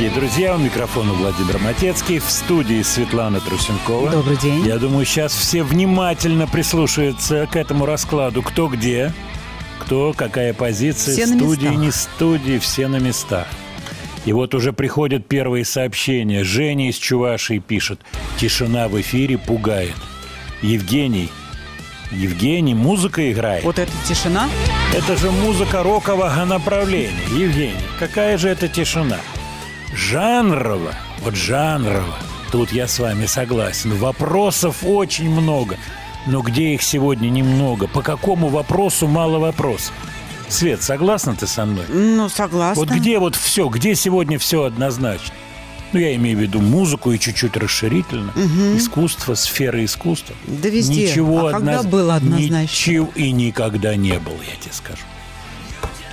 Дорогие друзья. У микрофона Владимир Матецкий. В студии Светлана Трусенкова. Добрый день. Я думаю, сейчас все внимательно прислушаются к этому раскладу. Кто где, кто какая позиция, Все студии, не студии, все на местах. И вот уже приходят первые сообщения. Женя из Чувашии пишет. Тишина в эфире пугает. Евгений. Евгений, музыка играет. Вот эта тишина. Это же музыка рокового направления. Евгений, какая же это тишина? Жанрово, вот жанрово. Тут я с вами согласен. Вопросов очень много. Но где их сегодня немного? По какому вопросу мало вопросов? Свет, согласна ты со мной? Ну, согласна. Вот где вот все, где сегодня все однозначно? Ну, я имею в виду музыку и чуть-чуть расширительно. Искусство, сфера искусства. Да везде. Ничего А когда одноз- было однозначно? Ничего и никогда не было, я тебе скажу.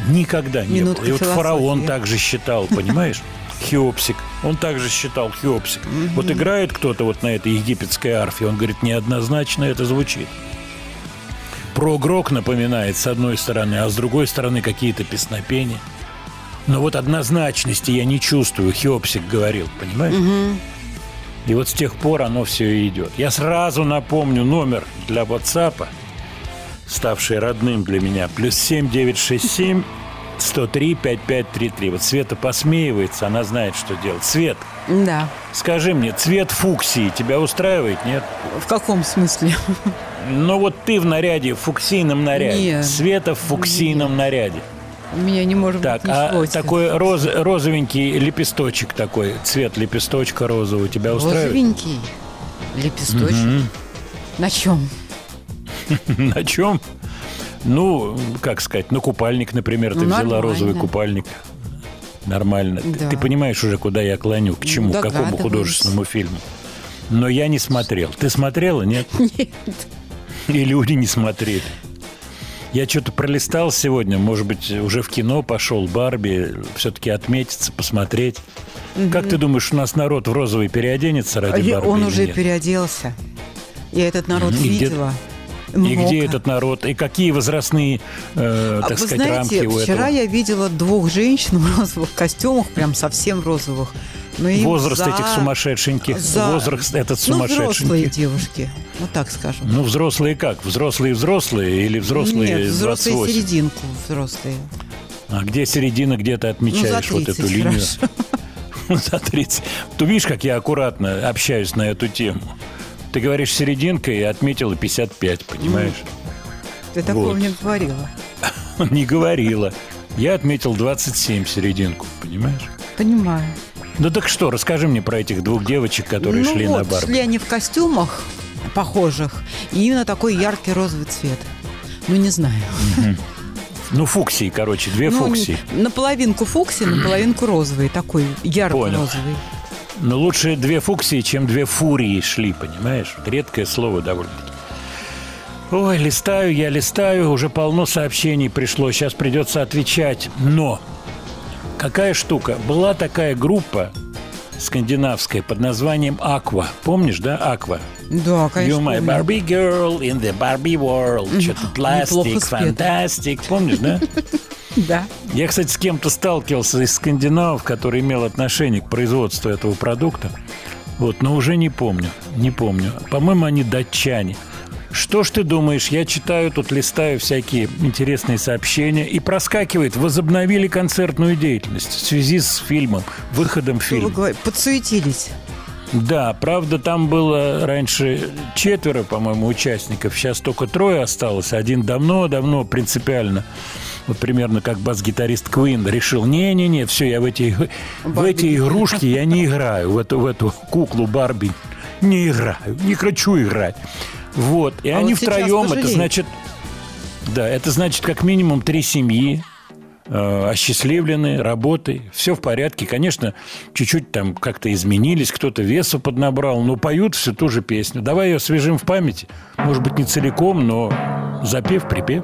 Никогда не Минутка было. И вот философии. фараон также считал, понимаешь? Хеопсик. Он также считал Хеопсик. Вот играет кто-то вот на этой египетской арфе, он говорит, неоднозначно это звучит. Прогрок напоминает с одной стороны, а с другой стороны какие-то песнопения. Но вот однозначности я не чувствую, Хеопсик говорил, понимаешь? И вот с тех пор оно все и идет. Я сразу напомню номер для WhatsApp, ставший родным для меня, плюс 7967 103 5533. Вот Света посмеивается, она знает, что делать. Свет, Да. скажи мне, цвет фуксии тебя устраивает, нет? В каком смысле? Ну вот ты в наряде, в фуксийном наряде. Нет. Света в фуксийном наряде. У меня не может Так, быть а ничего себе. такой роз, розовенький лепесточек такой, цвет лепесточка розового тебя устраивает? Розовенький лепесточек. На чем? На чем? Ну, как сказать, ну, купальник, например, ты Ну, взяла нормально. розовый купальник. Нормально. Ты- Да. Ты, понимаешь уже, куда я клоню, к чему, к какому догадываюсь. художественному фильму. Но я не смотрел. Ты смотрела, нет? Нет. И люди не смотрели. Я что-то пролистал сегодня, может быть, уже в кино пошел, Барби, все-таки отметиться, посмотреть. Как ты думаешь, у нас народ в розовый переоденется ради А Барби Он уже нет? переоделся. Я этот народ И где- видела. И Много. где этот народ? И какие возрастные, э, А так Вы сказать, знаете, рамки у вчера этого? я видела двух женщин в розовых костюмах, прям совсем розовых. Но Возраст за- этих сумасшедшеньких. за- Возраст этот Ну, взрослые девушки, вот так скажем. Ну, взрослые как? Взрослые взрослые или взрослые Нет, взрослые 28? серединку взрослые. А где середина, где ты Ну, отмечаешь вот 30, эту линию? хорошо. За 30. Ты видишь, как я аккуратно общаюсь на эту тему? Ты говоришь серединка и отметила 55, понимаешь? Ты такого Вот. не говорила. Не говорила. Я отметил 27 серединку, понимаешь? Понимаю. Ну так что, расскажи мне про этих двух девочек, которые ну шли вот, на Барби. шли они в костюмах похожих, и именно такой яркий розовый цвет. Ну, не знаю. Ну, фуксии, короче, две Ну, фуксии. наполовинку фукси, наполовинку розовый, такой ярко-розовый. Но лучше две фуксии, чем две фурии шли, понимаешь? Редкое слово довольно-таки. Ой, листаю я, листаю, уже полно сообщений пришло, сейчас придется отвечать. Но какая штука? Была такая группа скандинавская под названием Aqua. Помнишь, да, Aqua? Да, конечно. You my. Barbie girl in the Barbie world. Что-то спето. фантастик. Помнишь, да? Да. Я, кстати, с кем-то сталкивался из скандинавов, который имел отношение к производству этого продукта. Вот, но уже не помню, не помню. По-моему, они датчане. Что ж ты думаешь? Я читаю, тут листаю всякие интересные сообщения, и проскакивает, возобновили концертную деятельность в связи с фильмом, выходом фильма. Подсуетились. Да, правда, там было раньше четверо, по-моему, участников. Сейчас только трое осталось. Один давно-давно принципиально, вот примерно как бас-гитарист Куин, решил, не-не-не, все, я в эти, в эти игрушки я не играю, в эту, в эту куклу Барби не играю, не хочу играть. Вот, и А они вот втроем, это значит, да, это значит как минимум три семьи, э, осчастливлены работой, все в порядке. Конечно, чуть-чуть там как-то изменились, кто-то весу поднабрал, но поют всю ту же песню. Давай ее освежим в памяти. Может быть, не целиком, но запев, припев.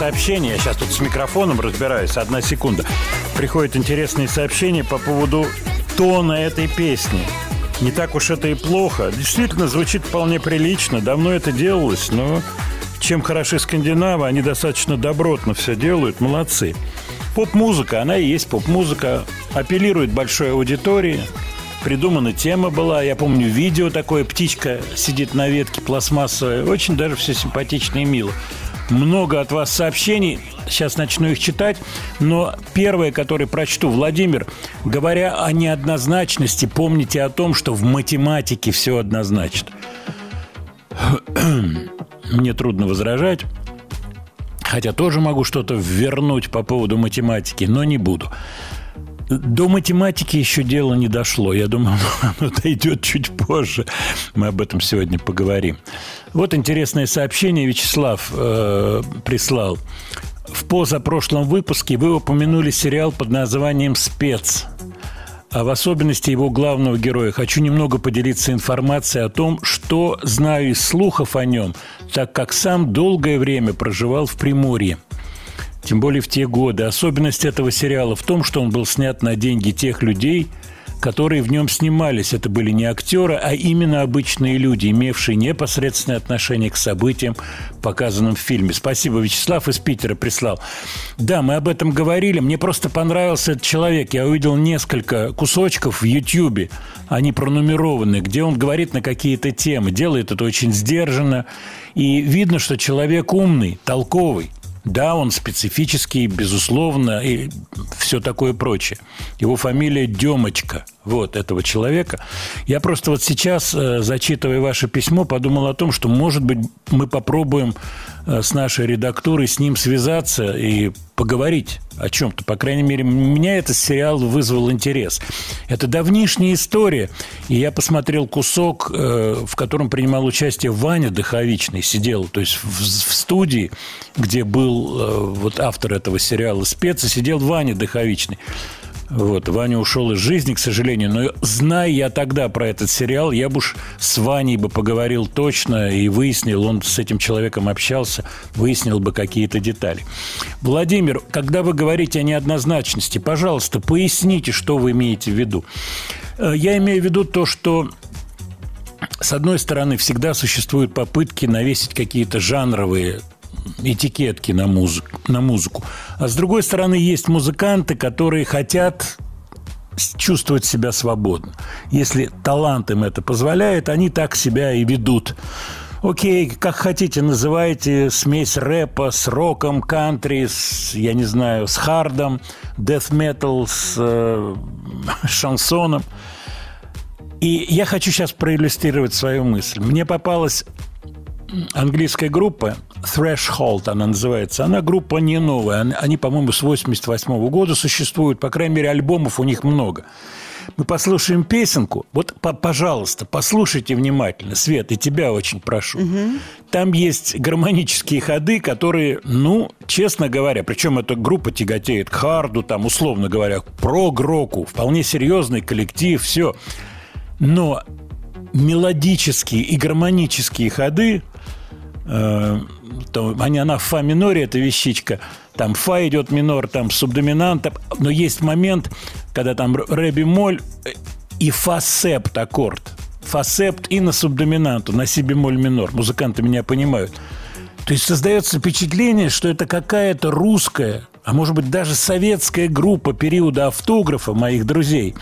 Сообщения. Я сейчас тут с микрофоном разбираюсь. Одна секунда. Приходят интересные сообщения по поводу тона этой песни. Не так уж это и плохо. Действительно, звучит вполне прилично. Давно это делалось, но чем хороши скандинавы, они достаточно добротно все делают. Молодцы. Поп-музыка, она и есть поп-музыка. Апеллирует большой аудитории. Придумана тема была. Я помню видео такое. Птичка сидит на ветке пластмассовая. Очень даже все симпатично и мило. Много от вас сообщений. Сейчас начну их читать. Но первое, которое прочту. Владимир, говоря о неоднозначности, помните о том, что в математике все однозначно. Мне трудно возражать. Хотя тоже могу что-то вернуть по поводу математики, но не буду. До математики еще дело не дошло. Я думаю, оно дойдет чуть позже. Мы об этом сегодня поговорим. Вот интересное сообщение Вячеслав э, прислал. В позапрошлом выпуске вы упомянули сериал под названием «Спец» а в особенности его главного героя. Хочу немного поделиться информацией о том, что знаю из слухов о нем, так как сам долгое время проживал в Приморье. Тем более в те годы. Особенность этого сериала в том, что он был снят на деньги тех людей, которые в нем снимались. Это были не актеры, а именно обычные люди, имевшие непосредственное отношение к событиям, показанным в фильме. Спасибо, Вячеслав из Питера прислал. Да, мы об этом говорили. Мне просто понравился этот человек. Я увидел несколько кусочков в Ютьюбе. Они пронумерованы, где он говорит на какие-то темы. Делает это очень сдержанно. И видно, что человек умный, толковый. Да, он специфический, безусловно, и все такое прочее. Его фамилия Демочка, вот этого человека. Я просто вот сейчас, э, зачитывая ваше письмо, подумал о том, что, может быть, мы попробуем с нашей редактурой с ним связаться и поговорить о чем-то. По крайней мере, меня этот сериал вызвал интерес. Это давнишняя история. И я посмотрел кусок, э, в котором принимал участие Ваня Дыховичный, сидел, то есть в, в студии, где был э, вот автор этого сериала спец, и сидел Ваня Дыховичный. Вот, Ваня ушел из жизни, к сожалению, но зная я тогда про этот сериал, я бы уж с Ваней бы поговорил точно и выяснил, он с этим человеком общался, выяснил бы какие-то детали. Владимир, когда вы говорите о неоднозначности, пожалуйста, поясните, что вы имеете в виду. Э, Я имею в виду то, что с одной стороны, всегда существуют попытки навесить какие-то жанровые этикетки на музыку, на музыку. А с другой стороны, есть музыканты, которые хотят чувствовать себя свободно. Если талант им это позволяет, они так себя и ведут. Окей, как хотите, называйте смесь рэпа с роком, кантри, с, я не знаю, с хардом, death metal, с э, шансоном. И я хочу сейчас проиллюстрировать свою мысль. Мне попалась английская группа Threshold, она называется. Она группа не новая. Они, по-моему, с 88 года существуют. По крайней мере, альбомов у них много. Мы послушаем песенку. Вот, по- пожалуйста, послушайте внимательно. Свет, и тебя очень прошу. Там есть гармонические ходы, которые, ну, честно говоря, причем эта группа тяготеет к харду, там, условно говоря, к прог-року. Вполне серьезный коллектив, все. Но мелодические и гармонические ходы то, они, она в фа миноре, эта вещичка, там фа идет минор, там субдоминант, но есть момент, когда там ре бемоль э, и фа септ аккорд. Фа септ и на субдоминанту, на си бемоль минор. Музыканты меня понимают. То есть создается впечатление, что это какая-то русская, а может быть даже советская группа периода автографа моих друзей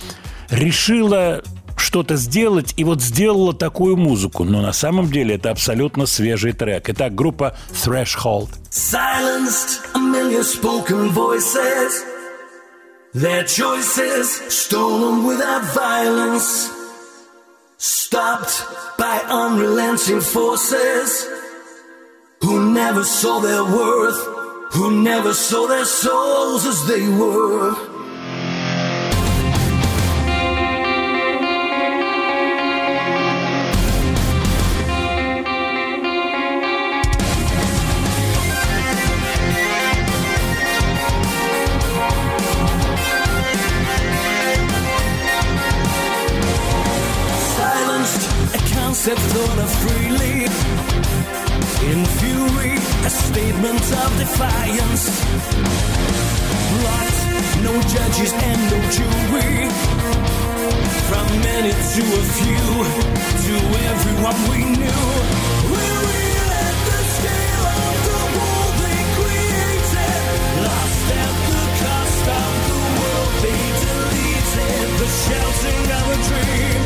решила что-то сделать и вот сделала такую музыку. Но на самом деле это абсолютно свежий трек. Итак, группа Threshold. Silenced a million spoken voices. Their choices stolen without violence. Stopped by unrelenting forces who never saw their worth, who never saw their souls as they were. A of freely. In fury, a statement of defiance. Blocked, no judges and no jury. From many to a few, to everyone we knew. The scale of the world they created. Lost at the cost of the world they deleted. The shouting of a dream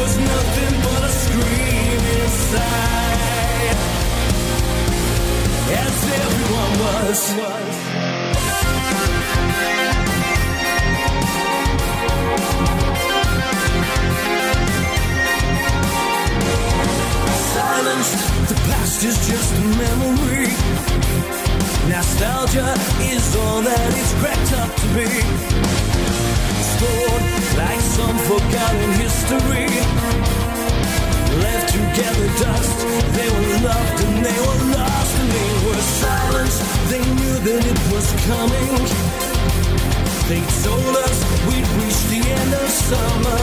was nothing but As everyone was. silenced. The past is just a memory. Nostalgia is all that it's cracked up to be. Stored like some forgotten history. Together dust. They were loved and they were lost and they were silenced. They knew that it was coming. They told us we'd reach the end of summer.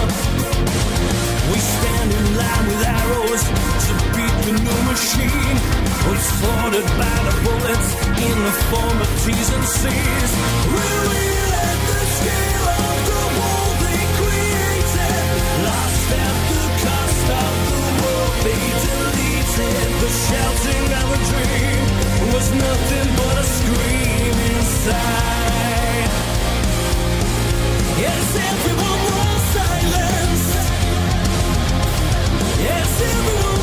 We stand in line with arrows to beat the new machine. We're slaughtered by the bullets in the form of T's and C's. Will We at the scale they deleted. The dream was nothing but a scream inside. Yes, everyone was silenced. Yes, everyone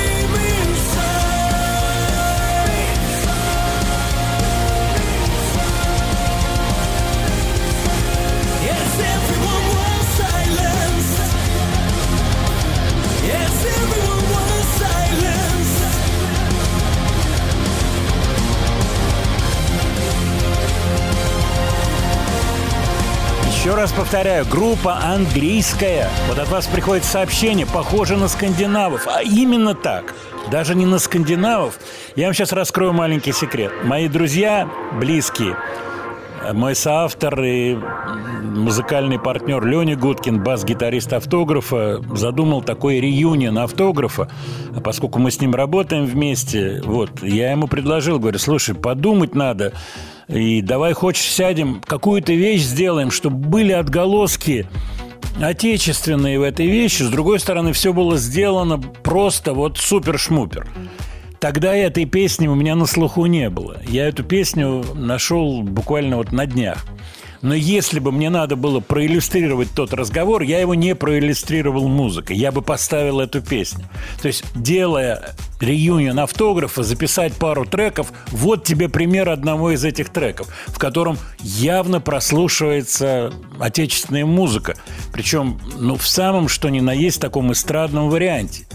Еще раз повторяю, группа английская. Вот от вас приходит сообщение, похоже на скандинавов. А именно так. Даже не на скандинавов. Я вам сейчас раскрою маленький секрет. Мои друзья близкие, мой соавтор и музыкальный партнер Леня Гудкин, бас-гитарист автографа, задумал такой реюнион автографа. А поскольку мы с ним работаем вместе, вот, я ему предложил, говорю, слушай, подумать надо, и давай хочешь сядем, какую-то вещь сделаем, чтобы были отголоски отечественные в этой вещи. С другой стороны, все было сделано просто вот супер-шмупер. Тогда этой песни у меня на слуху не было. Я эту песню нашел буквально вот на днях. Но если бы мне надо было проиллюстрировать тот разговор, я его не проиллюстрировал музыкой. Я бы поставил эту песню. То есть, делая реюнион автографа, записать пару треков, вот тебе пример одного из этих треков, в котором явно прослушивается отечественная музыка. Причем, ну, в самом что ни на есть таком эстрадном варианте.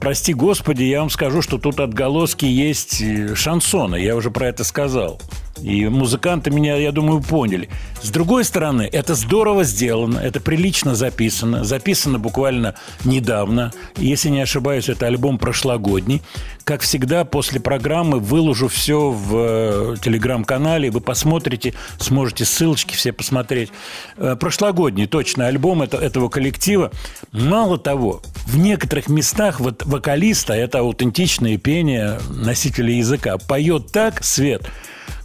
Прости господи, я вам скажу, что тут отголоски есть э, шансона. Я уже про это сказал. И музыканты меня, я думаю, поняли. С другой стороны, это здорово сделано, это прилично записано. Записано буквально недавно. Если не ошибаюсь, это альбом прошлогодний. Как всегда, после программы выложу все в э, телеграм-канале. Вы посмотрите, сможете ссылочки все посмотреть. Э, Прошлогодний точно альбом это- этого коллектива. Мало того, в некоторых местах вот вокалиста, это аутентичное пение носителя языка, поет так, Свет,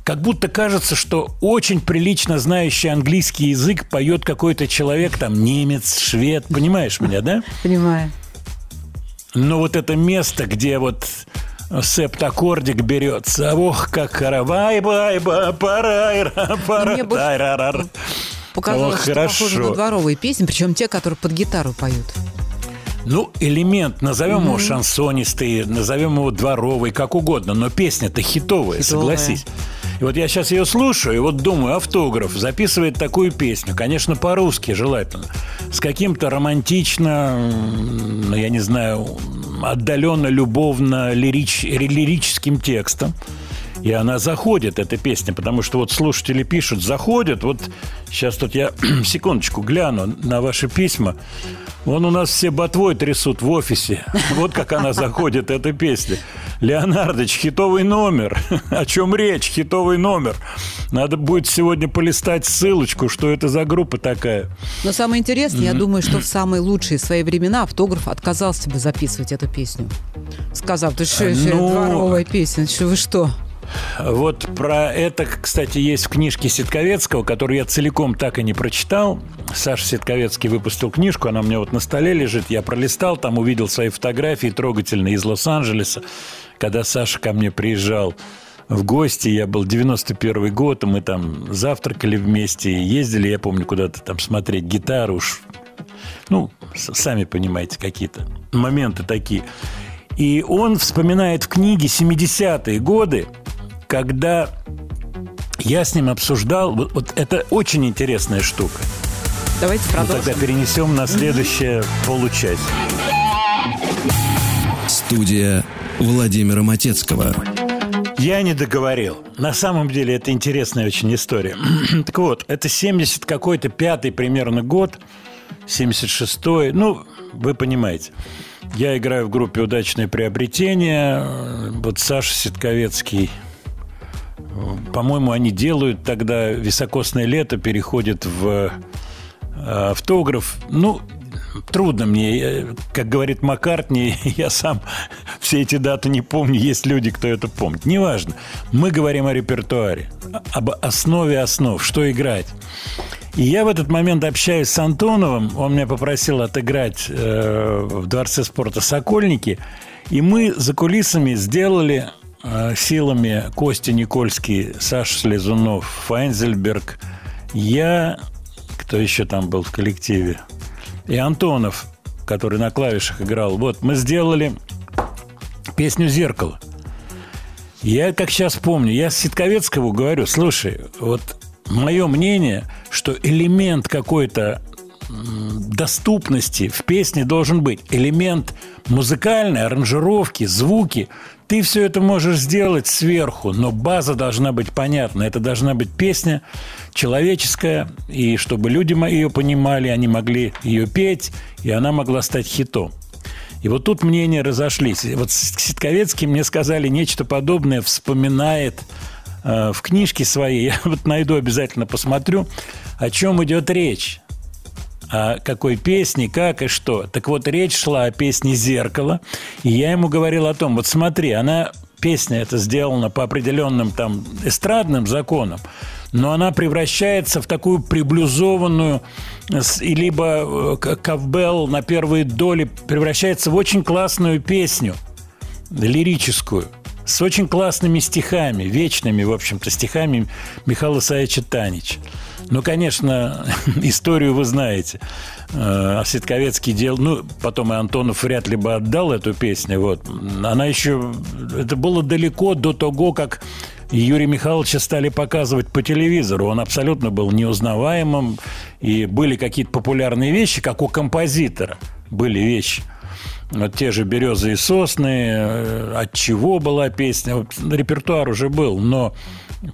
как будто кажется, что очень прилично знающий английский язык поет какой-то человек, там, немец, швед, понимаешь меня, да? Понимаю. Но вот это место, где вот септаккордик берется, ох, как каравай, бай, ба, парайра, пара, мне больше тайрарар. Показалось, Ох, что похоже на хорошо. дворовые песни, причем те, которые под гитару поют. Ну, элемент, назовем его шансонистый, назовем его дворовый, как угодно, но песня-то хитовая, Хитовая. согласись. И вот я сейчас ее слушаю, и вот думаю, автограф записывает такую песню, конечно, по-русски желательно, с каким-то романтично, ну, я не знаю, отдаленно любовно лирич- лирическим текстом. И она заходит, эта песня, потому что вот слушатели пишут, заходят, вот сейчас тут я секундочку гляну на ваши письма. Вон у нас все ботвой трясут в офисе. Вот как она заходит, эта песня. Леонардович, хитовый номер. О чем речь? Хитовый номер. Надо будет сегодня полистать ссылочку, что это за группа такая. Но самое интересное, я думаю, что в самые лучшие свои времена автограф отказался бы записывать эту песню. Сказав, ты что, еще Ну- дворовая песня, что вы что? Вот про это, кстати, есть в книжке Ситковецкого, которую я целиком так и не прочитал. Саша Ситковецкий выпустил книжку, она у меня вот на столе лежит. Я пролистал, там увидел свои фотографии трогательные из Лос-Анджелеса, когда Саша ко мне приезжал в гости. Я был 91 год, и мы там завтракали вместе, ездили, я помню, куда-то там смотреть гитару уж. Ну, сами понимаете, какие-то моменты такие. И он вспоминает в книге 70-е годы, когда я с ним обсуждал, вот, вот это очень интересная штука. Давайте Ну, тогда продолжим. перенесем на следующее получасие. Студия Владимира Матецкого. Я не договорил. На самом деле это интересная очень история. так вот, это 70 какой-то пятый примерно год, 76-й, ну, вы понимаете. Я играю в группе «Удачное приобретение». Вот Саша Ситковецкий по-моему, они делают тогда високосное лето, переходит в э, автограф. Ну, трудно мне, как говорит Маккартни, я сам все эти даты не помню, есть люди, кто это помнит. Неважно. Мы говорим о репертуаре, об основе основ, что играть. И я в этот момент общаюсь с Антоновым, он меня попросил отыграть э, в Дворце спорта «Сокольники», и мы за кулисами сделали силами Костя Никольский, Саша Слезунов, Файнзельберг, я, кто еще там был в коллективе, и Антонов, который на клавишах играл. Вот, мы сделали песню «Зеркало». Я, как сейчас помню, я Ситковецкому говорю, слушай, вот мое мнение, что элемент какой-то доступности в песне должен быть. Элемент музыкальной, аранжировки, звуки. Ты все это можешь сделать сверху, но база должна быть понятна. Это должна быть песня человеческая, и чтобы люди ее понимали, они могли ее петь, и она могла стать хитом. И вот тут мнения разошлись. Вот Ситковецкий мне сказали нечто подобное, вспоминает э, в книжке своей. Я вот найду, обязательно посмотрю, о чем идет речь. О какой песне, как и что. Так вот, речь шла о песне «Зеркало». И я ему говорил о том, вот смотри, она, песня эта сделана по определенным там эстрадным законам, но она превращается в такую приблюзованную, и либо э, ковбел на первые доли превращается в очень классную песню, лирическую, с очень классными стихами, вечными, в общем-то, стихами Михаила Саевича Танича. Ну, конечно, историю вы знаете. Э, А Ситковецкий делал... Ну, потом и Антонов вряд ли бы отдал эту песню. Вот. Она еще... Это было далеко до того, как Юрия Михайловича стали показывать по телевизору. Он абсолютно был неузнаваемым. И были какие-то популярные вещи, как у композитора. Были вещи. Вот те же «Березы и сосны», э, «От чего» была песня. Вот репертуар уже был, но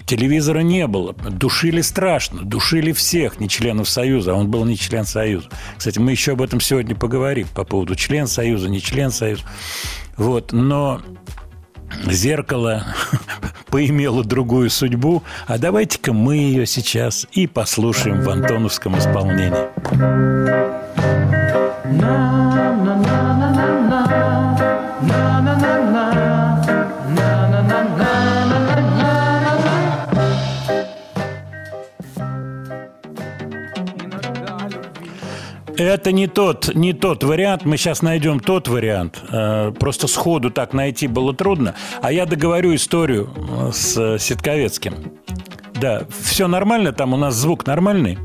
Телевизора не было. Душили страшно. Душили всех, не членов Союза. А он был не член Союза. Кстати, мы еще об этом сегодня поговорим. По поводу член Союза, не член Союза. Вот. Но зеркало поимело другую судьбу. А давайте-ка мы ее сейчас и послушаем в антоновском исполнении. Это не тот, не тот вариант. Мы сейчас найдем тот вариант. Э, Просто сходу так найти было трудно. А я договорю историю э, с Ситковецким. Да, все нормально, там у нас звук нормальный,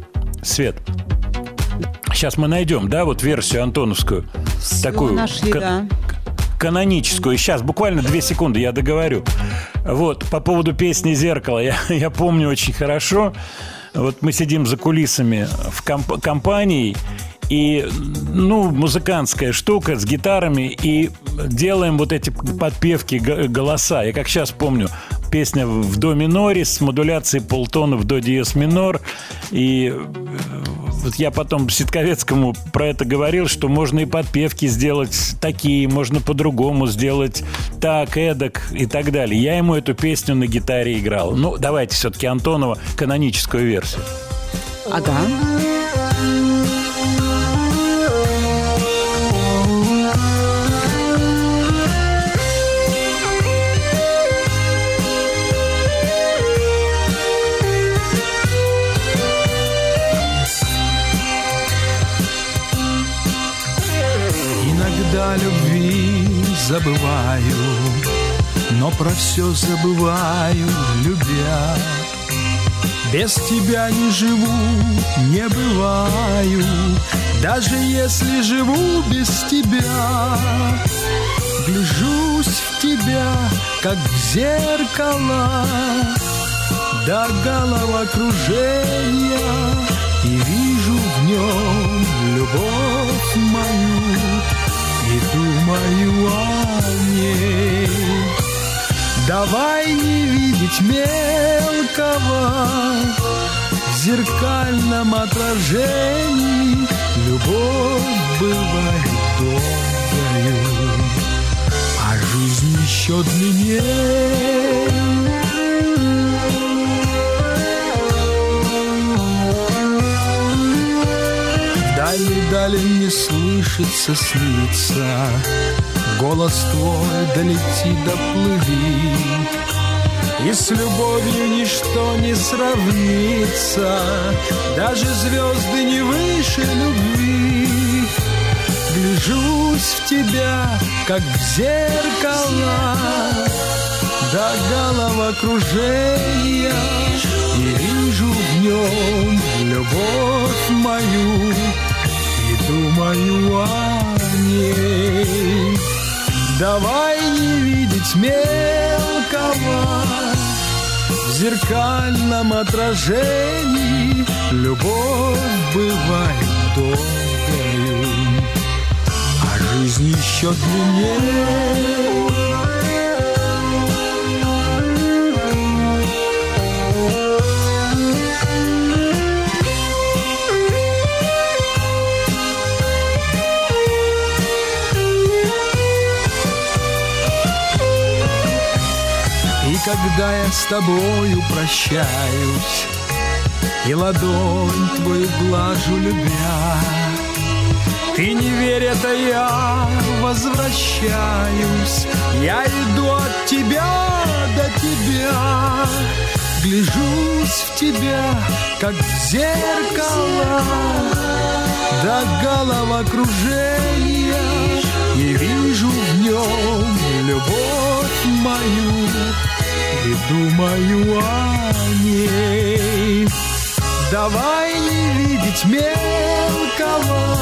свет. Сейчас мы найдем, да, вот версию антоновскую. такую нашли, ка- да. каноническую. Сейчас, буквально две секунды, я договорю. Вот, по поводу песни «Зеркало», я, я помню очень хорошо. Вот мы сидим за кулисами в комп- компании, и, ну, музыкантская штука с гитарами, и делаем вот эти подпевки, голоса. Я как сейчас помню, песня в до миноре с модуляцией полтона в до диез минор. И э, вот я потом Ситковецкому про это говорил, что можно и подпевки сделать такие, можно по-другому сделать так, эдак и так далее. Я ему эту песню на гитаре играл. Ну, давайте все-таки Антонова каноническую версию. Ага. Забываю, но про все забываю, любя. Без тебя не живу, не бываю, даже если живу без тебя. Гляжусь в тебя, как в зеркало, до головокружения И вижу в нем любовь думаю о ней Давай не видеть мелкого В зеркальном отражении. Любовь бывает долгою А жизнь еще длиннее Дали, дали не слышится, снится. Голос твой долети, доплыви И с любовью ничто не сравнится. Даже звезды не выше любви. Гляжусь в тебя, как в зеркало. До головокружения И вижу в нем любовь мою думаю о ней Давай не видеть мелкого В зеркальном отражении. Любовь бывает долгою А жизнь еще длиннее когда я с тобою прощаюсь И ладонь твою глажу, любя. Ты не верь, это я возвращаюсь. Я иду от тебя до тебя Гляжусь в тебя, как в зеркало. До головокружения И вижу в нем любовь мою И думаю о ней. Давай не видеть мелкого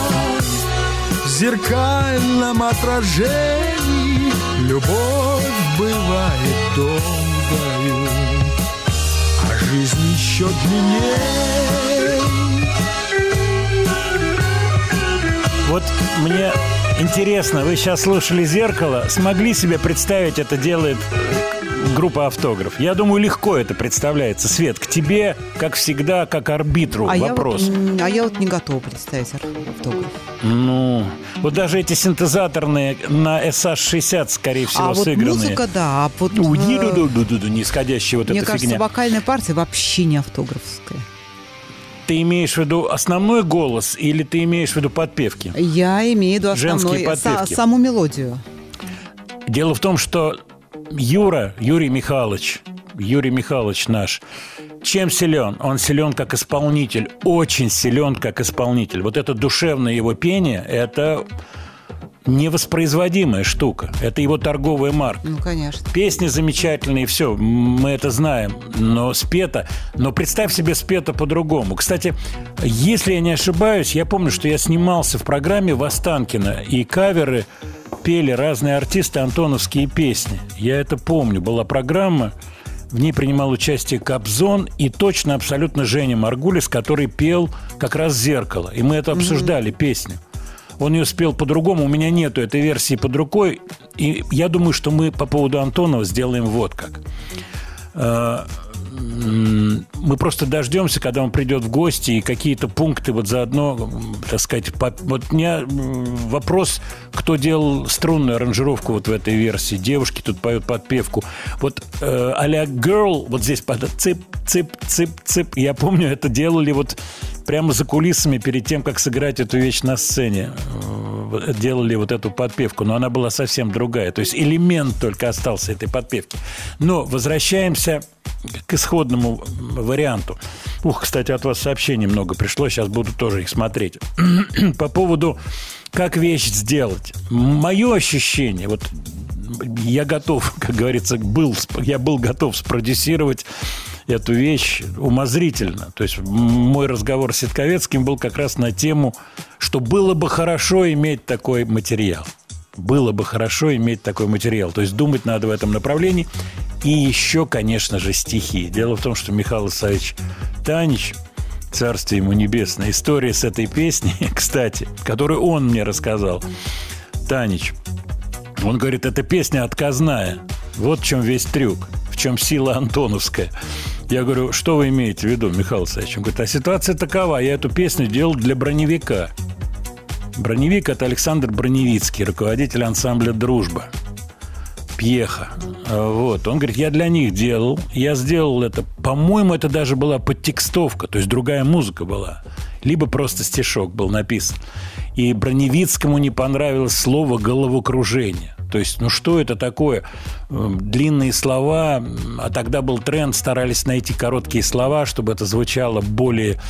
В зеркальном отражении. Любовь бывает долгою А жизнь еще длиннее Вот мне интересно, вы сейчас слушали «Зеркало», смогли себе представить, это делает группа «Автограф». Я думаю, легко это представляется. Свет, к тебе, как всегда, как арбитру А я, вот, вопрос. а я вот не готова представить автограф. Ну, вот даже эти синтезаторные на SH-60, скорее всего, а вот сыгранные. музыка, да. А вот, Ну, э, ди-ду-ду-ду-ду, нисходящая вот мне эта кажется, фигня. вокальная партия вообще не автографская. Ты имеешь в виду основной голос или ты имеешь в виду подпевки? Я имею в виду Женские основной, са- подпевки. саму мелодию. Дело в том, что Юра, Юрий Михайлович, Юрий Михайлович наш, чем силен? Он силен как исполнитель, очень силен как исполнитель. Вот это душевное его пение, это невоспроизводимая штука. Это его торговая марка. Ну, конечно. Песни замечательные, все, мы это знаем, но спето, но представь себе спето по-другому. Кстати, если я не ошибаюсь, я помню, что я снимался в программе Востанкина, и каверы пели разные артисты антоновские песни. Я это помню, была программа, в ней принимал участие Кобзон и точно абсолютно Женя Маргулис, который пел как раз «Зеркало». И мы это обсуждали, песню. Он ее спел по-другому, у меня нету этой версии под рукой. И я думаю, что мы по поводу Антонова сделаем вот как. Мы просто дождемся, когда он придет в гости, и какие-то пункты вот заодно, так сказать, по- вот у меня вопрос, кто делал струнную аранжировку вот в этой версии. Девушки тут поют подпевку. Вот э, а-ля Girl, вот здесь под цып, цып, цып, цып. Я помню, это делали вот прямо за кулисами перед тем, как сыграть эту вещь на сцене. Э, Делали вот эту подпевку, но она была совсем другая. То есть элемент только остался этой подпевки. Но возвращаемся к исходному варианту. Ух, кстати, от вас сообщений много пришло, сейчас буду тоже их смотреть. По поводу, как вещь сделать. Мое ощущение, вот я готов, как говорится, был, я был готов спродюсировать эту вещь умозрительно. То есть мой разговор с Ситковецким был как раз на тему, что было бы хорошо иметь такой материал. Было бы хорошо иметь такой материал. То есть думать надо в этом направлении. И еще, конечно же, стихи. Дело в том, что Михаил Исаевич Танич, царствие ему небесное, история с этой песней, кстати, которую он мне рассказал, Танич, он говорит, эта песня отказная. Вот в чем весь трюк, в чем сила Антоновская. Я говорю, что вы имеете в виду, Михаил Исаевич? Он говорит, а ситуация такова, я эту песню делал для броневика. Броневик – это Александр Броневицкий, руководитель ансамбля «Дружба». Пьеха. А, Вот. Он говорит, я для них делал. Я сделал это. По-моему, это даже была подтекстовка, то есть другая музыка была. Либо просто стишок был написан. И Броневицкому не понравилось слово «головокружение». То есть, ну что это такое? Эм, Длинные слова, а тогда был тренд, старались найти короткие слова, чтобы это звучало более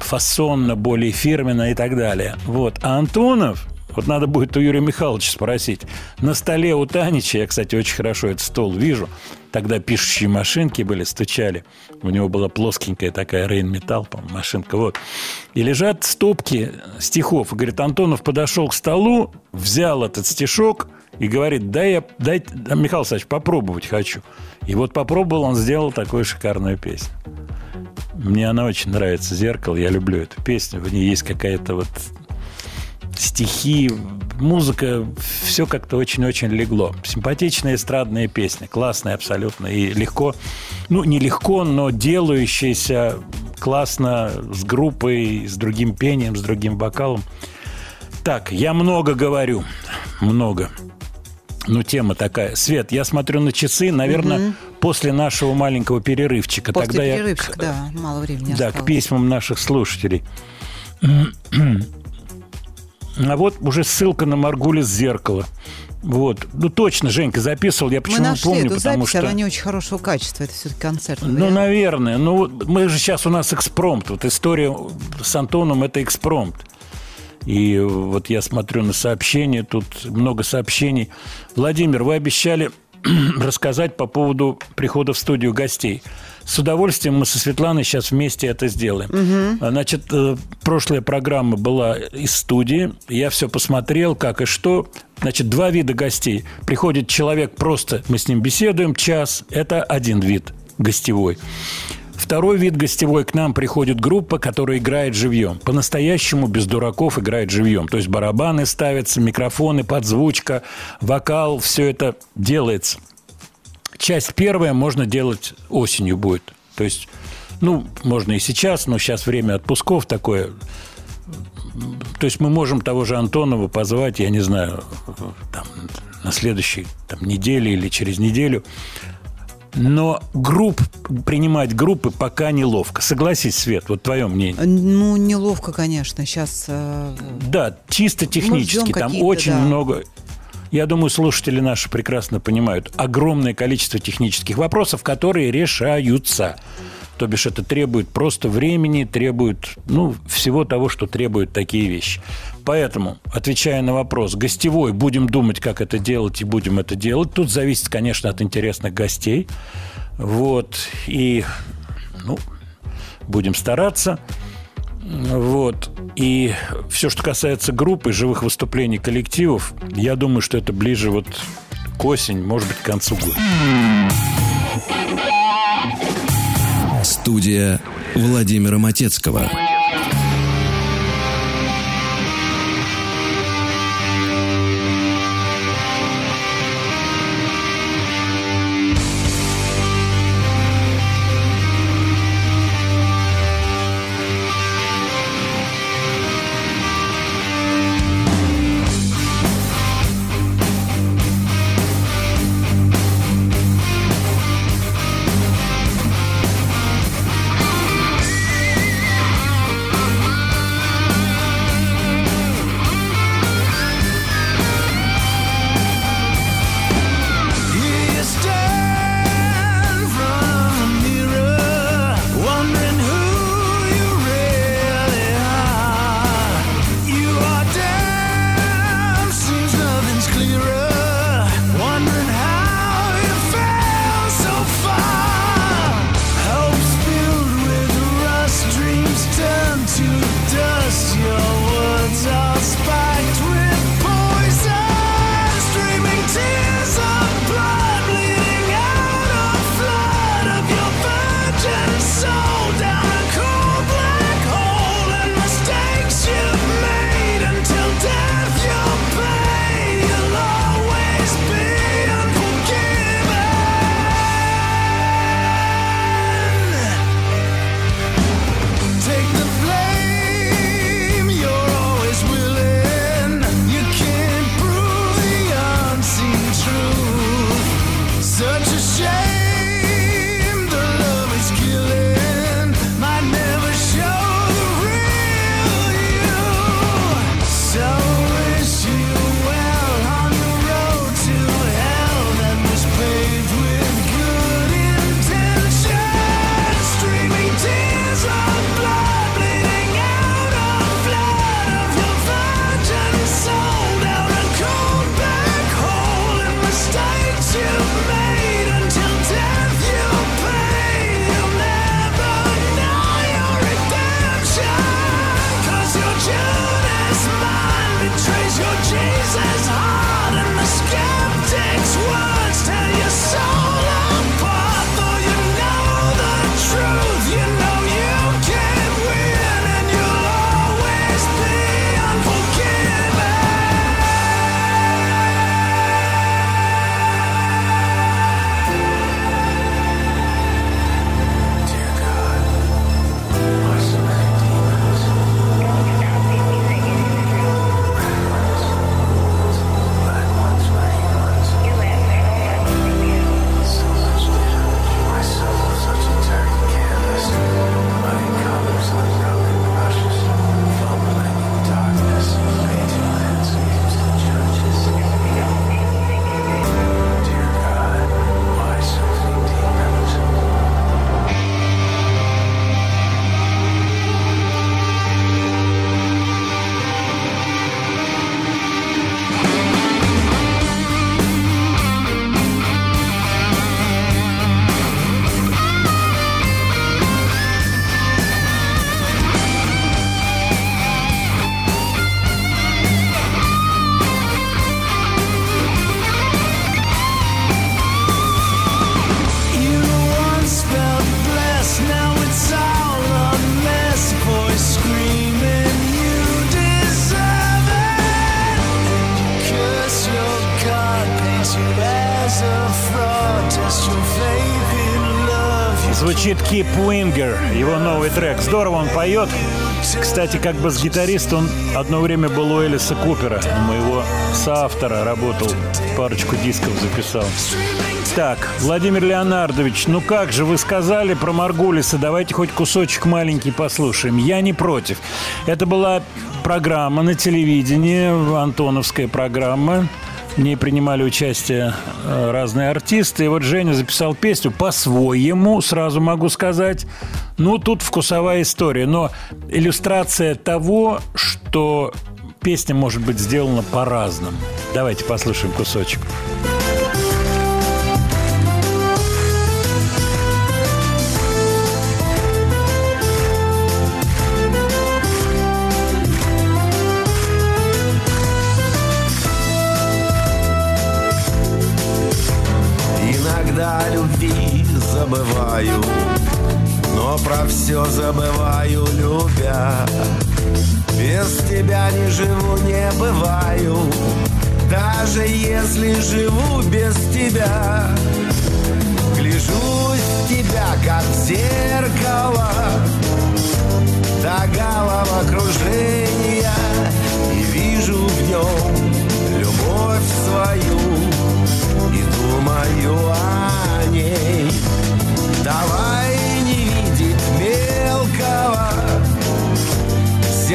фасонно, более фирменно и так далее. Вот. А Антонов, вот надо будет у Юрия Михайловича спросить. На столе у Танича, я, кстати, очень хорошо этот стол вижу, тогда пишущие машинки были, стучали. У него была плоскенькая такая Рейн-металл, по-моему, машинка. Вот. И лежат стопки стихов. И говорит, Антонов подошел к столу, взял этот стишок и говорит, дай я, дай, Михаил Александрович, попробовать хочу. И вот попробовал, он сделал такую шикарную песню. Мне она очень нравится, «Зеркало». Я люблю эту песню. В ней есть какая-то вот стихи, музыка, все как-то очень-очень легло. Симпатичная эстрадная песня, классная абсолютно. И легко, ну, не легко, но делающаяся классно с группой, с другим пением, с другим вокалом. Так, я много говорю, много. Ну, тема такая. Свет, я смотрю на часы, наверное, после нашего маленького перерывчика. После Тогда я перерывчика, да, мало времени да, осталось. к письмам наших слушателей. А вот уже ссылка на Маргулис зеркало. Вот. Ну, точно, Женька записывал. Я Мы почему нашли помню, эту потому запись, что... она не очень хорошего качества. Это все-таки концертный Ну, наверное. Ну, мы же сейчас у нас экспромт. Вот история с Антоном – это экспромт. И вот я смотрю на сообщения, тут много сообщений. Владимир, вы обещали рассказать по поводу прихода в студию гостей. С удовольствием мы со Светланой сейчас вместе это сделаем. Значит, э, прошлая программа была из студии. Я все посмотрел, как и что. Значит, два вида гостей. Приходит человек, просто мы с ним беседуем час. Это один вид гостевой. Второй вид гостевой к нам приходит группа, которая играет живьем. По-настоящему без дураков играет живьем. То есть барабаны ставятся, микрофоны, подзвучка, вокал, все это делается. Часть первая можно делать осенью будет. То есть, ну, можно и сейчас, но сейчас время отпусков такое. То есть мы можем того же Антонова позвать, я не знаю, там, на следующей там, неделе или через неделю. Но групп, принимать группы пока неловко. Согласись, Свет, вот твое мнение. Ну, неловко, конечно. Сейчас Да, чисто технически. Там очень да. много. Я думаю, слушатели наши прекрасно понимают. Огромное количество технических вопросов, которые решаются. То бишь это требует просто времени, требует ну, всего того, что требуют такие вещи. Поэтому, отвечая на вопрос, гостевой, будем думать, как это делать, и будем это делать. Тут зависит, конечно, от интересных гостей. Вот. И, ну, будем стараться. Вот. И все, что касается группы, живых выступлений коллективов, я думаю, что это ближе вот к осени, может быть, к концу года. Студия Владимира Матецкого. Здорово он поет. Кстати, как бы с гитарист он одно время был у Элиса Купера, у моего соавтора работал, парочку дисков записал. Так, Владимир Леонардович, ну как же, вы сказали про Маргулиса, давайте хоть кусочек маленький послушаем. Я не против. Это была программа на телевидении, антоновская программа. В ней принимали участие э, разные артисты. И вот Женя записал песню по-своему, сразу могу сказать. Ну, тут вкусовая история. Но иллюстрация того, что песня может быть сделана по-разному. Давайте послушаем кусочек. Тебя не живу, не бываю, даже если живу без тебя. Гляжусь в тебя, как в зеркало, до головокружения, и вижу в нем любовь свою и думаю о ней. Давай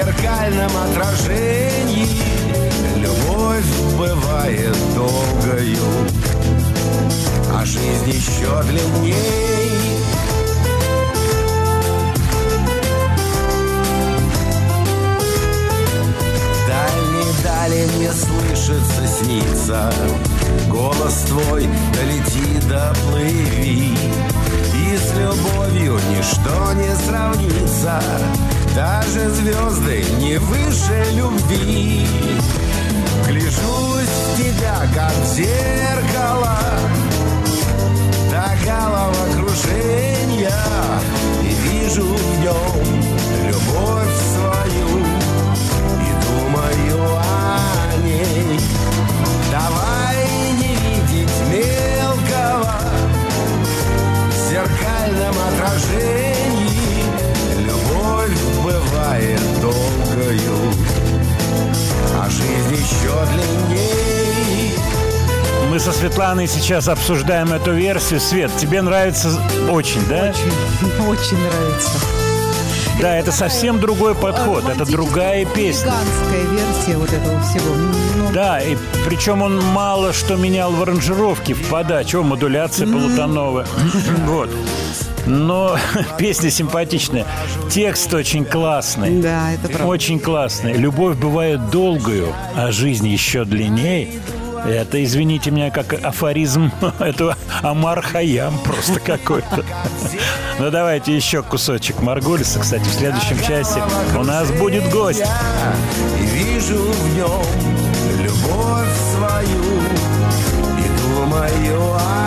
зеркальном отражении. Любовь бывает долгою, а жизнь еще длинней. Дальний, дали мне слышится, снится Голос твой долети, доплыви И с любовью ничто не сравнится Даже звезды не выше любви Гляжусь в тебя, как в зеркало До головокружения И вижу в нем любовь свою и думаю о ней. Давай не видеть мелкого в зеркальном отражении. Бывает долгою, а жизнь еще длинней. Мы со Светланой сейчас обсуждаем эту версию. Свет, тебе нравится очень, да? Очень, очень нравится. Да, это совсем другой подход, это другая песня. Гигантская версия вот этого всего. Ну, Да, и причем он мало что менял в аранжировке, в подаче, о, модуляция полутоновая. Вот. Но песня симпатичная. Текст очень классный. Да, это правда. Очень классный. Любовь бывает долгою, а жизнь еще длиннее. Это, извините меня, как афоризм этого Амар Хаям просто какой-то. Ну, давайте еще кусочек Маргулиса. Кстати, в следующем часе у нас будет гость. И вижу в нем любовь свою и думаю о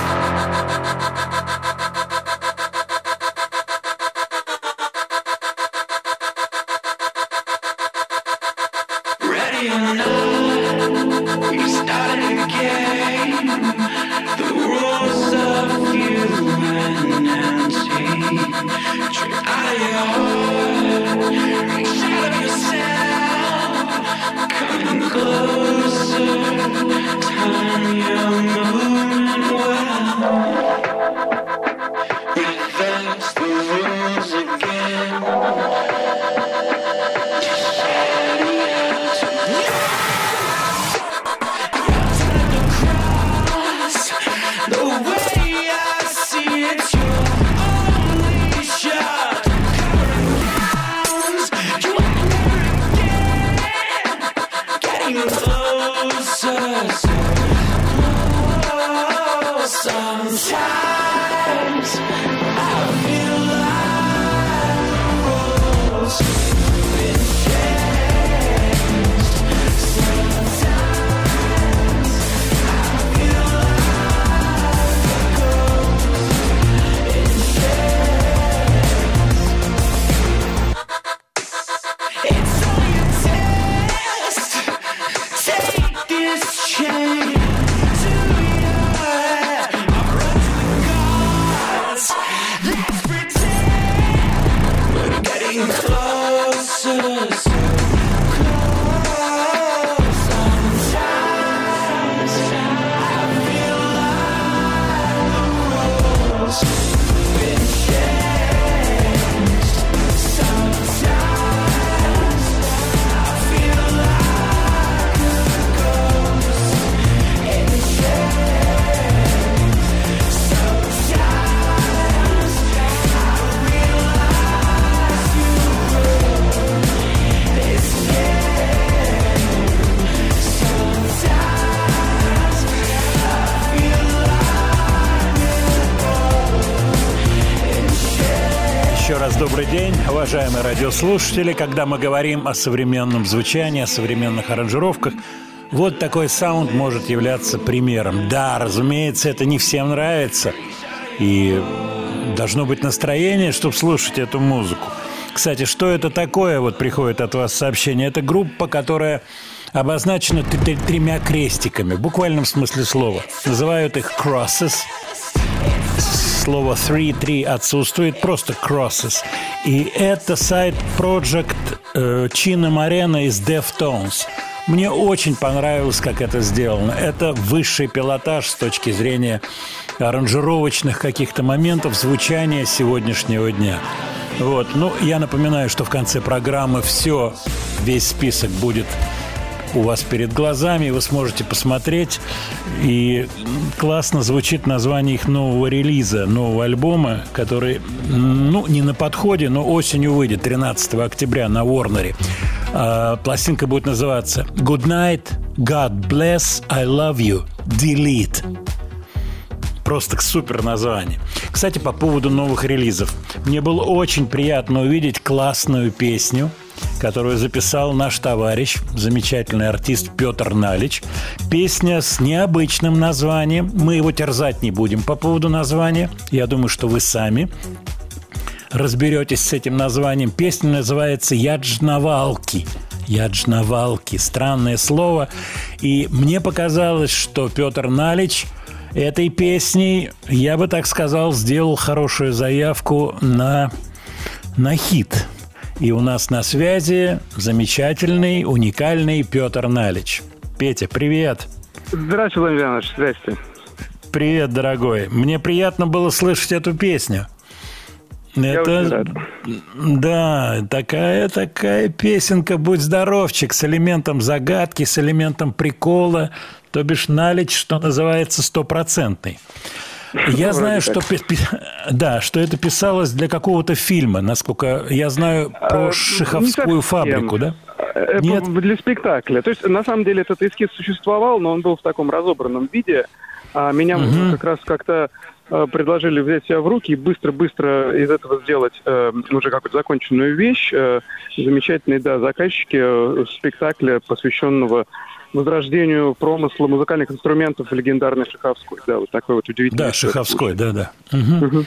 Уважаемые радиослушатели. Когда мы говорим о современном звучании, о современных аранжировках, вот такой саунд может являться примером. Да, разумеется, это не всем нравится. И должно быть настроение, чтобы слушать эту музыку. Кстати, что это такое? Вот приходит от вас сообщение. Это группа, которая обозначена тремя крестиками, в буквальном смысле слова. Называют их crosses. Слово three, три отсутствует, просто crosses. И это сайт Project э, Чина Марена из Deftones. Мне очень понравилось, как это сделано. Это высший пилотаж с точки зрения аранжировочных каких-то моментов звучания сегодняшнего дня. Вот. Ну, я напоминаю, что в конце программы все, весь список будет у вас перед глазами, вы сможете посмотреть. И классно звучит название их нового релиза, нового альбома, который, ну, не на подходе, но осенью выйдет, 13 октября на Warner. А, пластинка будет называться «Good night, God bless, I love you, delete». Просто супер название. Кстати, по поводу новых релизов. Мне было очень приятно увидеть классную песню, которую записал наш товарищ, замечательный артист Петр Налич. Песня с необычным названием. Мы его терзать не будем по поводу названия. Я думаю, что вы сами разберетесь с этим названием. Песня называется «Яджнавалки». Яджнавалки. Странное слово. И мне показалось, что Петр Налич этой песней, я бы так сказал, сделал хорошую заявку на, на хит. И у нас на связи замечательный, уникальный Петр Налич. Петя, привет. Здравствуйте, Владимир Иванович, здрасте. Привет, дорогой. Мне приятно было слышать эту песню. Я Это, да, такая, такая песенка «Будь здоровчик» с элементом загадки, с элементом прикола, то бишь налич, что называется, стопроцентный. Я знаю, что, да, что это писалось для какого-то фильма, насколько я знаю про А, не Шиховскую фабрику, да? Э, Нет? Для спектакля. То есть, на самом деле, этот эскиз существовал, но он был в таком разобранном виде. А меня как раз как-то предложили взять себя в руки и быстро-быстро из этого сделать э, уже какую-то законченную вещь. Э, замечательные, да, заказчики э, спектакля, посвященного возрождению промысла музыкальных инструментов легендарной Шиховской. Да, вот такой вот удивительный. Да, Шиховской, да, да. Мгм.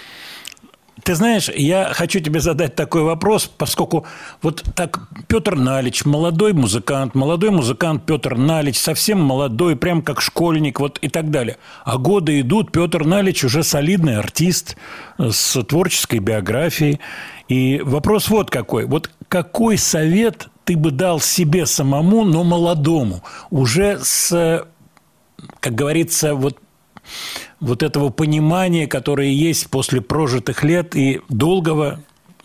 Ты знаешь, я хочу тебе задать такой вопрос, поскольку вот так Петр Налич, молодой музыкант, молодой музыкант Петр Налич, совсем молодой, прям как школьник, вот и так далее. А годы идут, Петр Налич уже солидный артист э, с творческой биографией. И вопрос вот какой. Вот какой совет ты бы дал себе самому, но молодому, уже с, как говорится, вот вот этого понимания, которое есть после прожитых лет и долгого,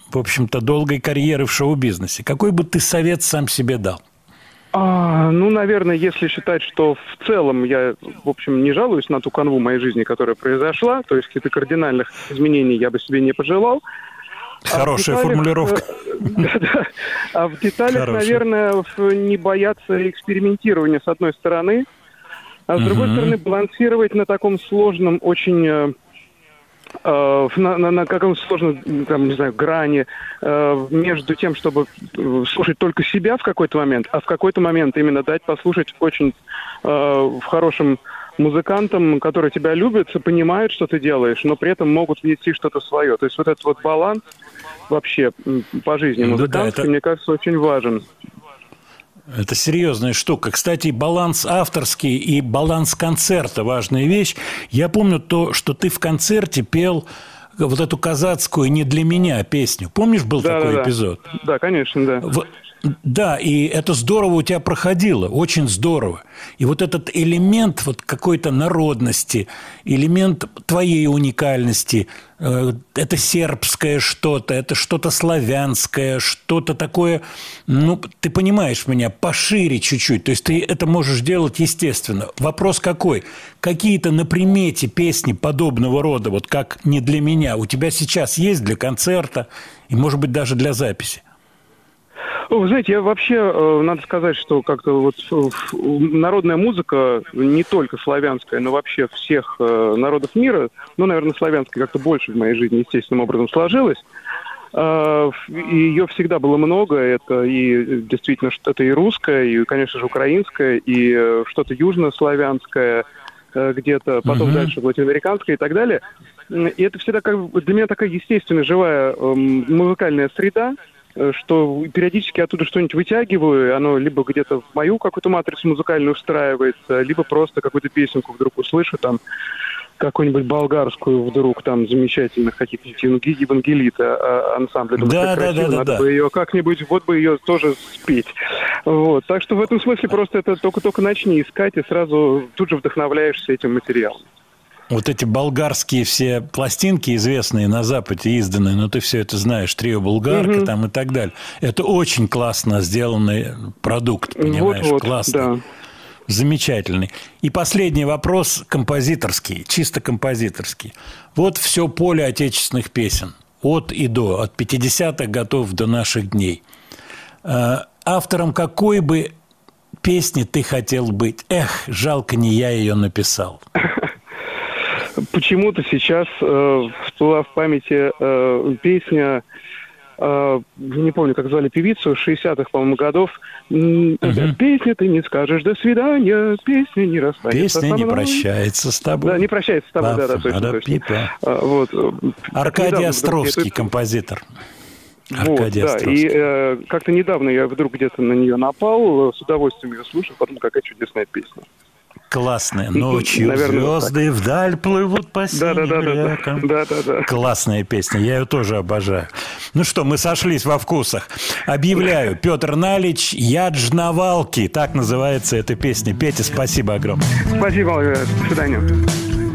в общем-то, долгой карьеры в шоу-бизнесе. Какой бы ты совет сам себе дал? А, ну, наверное, если считать, что в целом я, в общем, не жалуюсь на ту канву моей жизни, которая произошла, то есть каких-то кардинальных изменений я бы себе не пожелал. А Хорошая деталях, формулировка. э. А в деталях, наверное, не бояться экспериментирования с одной стороны, а с другой стороны балансировать на таком сложном, очень э, э, на, на, на каком сложном, там, не знаю, грани э, между тем, чтобы слушать только себя в какой-то момент, а в какой-то момент именно дать послушать очень э, в хорошем музыкантам, которые тебя любят, понимают, что ты делаешь, но при этом могут внести что-то свое. То есть вот этот вот баланс вообще по жизни Ну да, музыкантской, это- мне кажется, очень важен. Это серьезная штука. Кстати, баланс авторский и баланс концерта – важная вещь. Я помню то, что ты в концерте пел вот эту казацкую «Не для меня» песню. Помнишь, был Да, такой да, эпизод? Да, конечно, да. В- Да, и это здорово у тебя проходило, очень здорово. И вот этот элемент вот какой-то народности, элемент твоей уникальности, э, это сербское что-то, это что-то славянское, что-то такое, ну, ты понимаешь меня, пошире чуть-чуть. То есть ты это можешь делать естественно. Вопрос какой? Какие-то на примете песни подобного рода, вот как «Не для меня», у тебя сейчас есть для концерта и, может быть, даже для записи? Вы знаете, я вообще, э, надо сказать, что как-то вот народная музыка, не только славянская, но вообще всех э, народов мира, ну, наверное, славянская как-то больше в моей жизни естественным образом сложилась. Э, ее всегда было много. Это и действительно что-то и русское, и, конечно же, украинское, и что-то южнославянское где-то, потом Мгм. дальше латиноамериканское и так далее. И это всегда как для меня такая естественная, живая эм, музыкальная среда, что периодически оттуда что-нибудь вытягиваю, оно либо где-то в мою какую-то матрицу музыкальную встраивается, либо просто какую-то песенку вдруг услышу, там, какую-нибудь болгарскую вдруг там замечательных каких-нибудь евангел- евангелита а, ансамбля. Думаю, Да, да, да, да, надо да. бы ее как-нибудь, вот бы ее тоже спеть. Вот. Так что в этом смысле просто это только-только начни искать, и сразу тут же вдохновляешься этим материалом. Вот эти болгарские все пластинки известные на Западе изданные, ну ты все это знаешь, трио булгарка там и так далее. Это очень классно сделанный продукт, понимаешь, Вот-вот, классный. да. Замечательный. И последний вопрос композиторский, чисто композиторский. Вот все поле отечественных песен. От и до, от 50-х годов до наших дней. Э, Автором какой бы песни ты хотел быть? Эх, жалко, не я ее написал. Почему-то сейчас э, всплыла в памяти э, песня, э, не помню, как звали певицу, 60-х, по-моему, годов. Это «Песня ты не скажешь до свидания, песня не расстанется Песня не мной». прощается с тобой. Да, не прощается с тобой, да, да, точно, да, точно. пипа. А, Вот. э, Аркадий недавно вдруг Островский, где-то- композитор. Вот, Аркадий да, Островский. и э, как-то недавно я вдруг где-то на нее напал, э, с удовольствием ее слушал, потом какая чудесная песня. Классная. Ночью Наверное, звезды вдаль плывут по синим Да-да-да-да-да. рекам. Да-да-да. Классная песня, я ее тоже обожаю. Ну что, мы сошлись во вкусах. Объявляю, Петр Налич «Я Джнавалки», так называется эта песня. Петя, спасибо огромное. Спасибо, э, до свидания.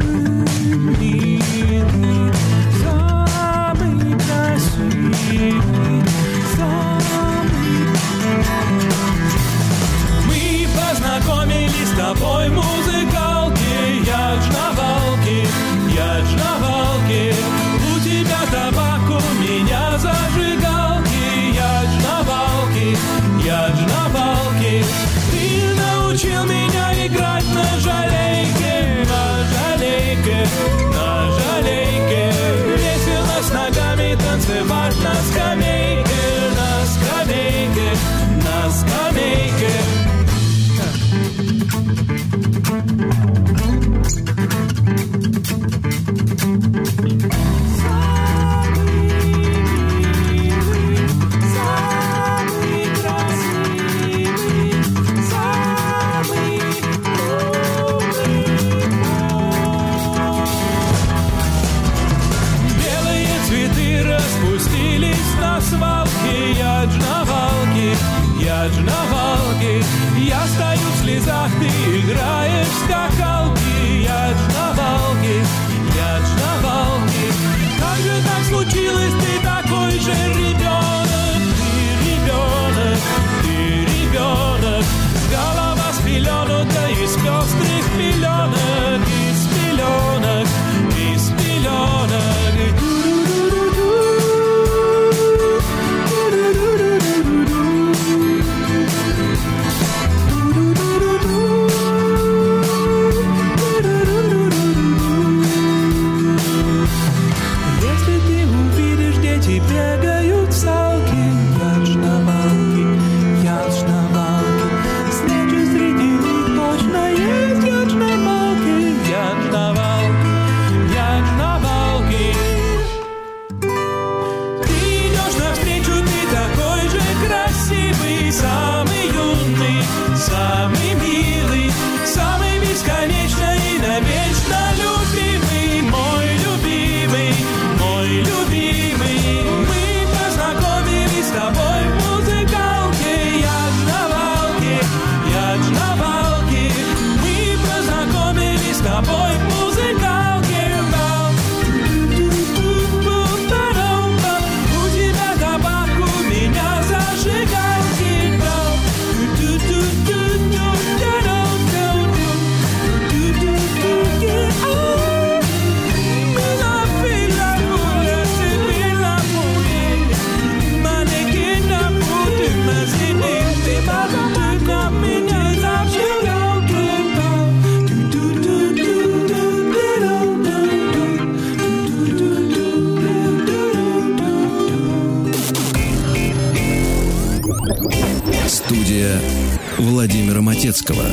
Матецкого.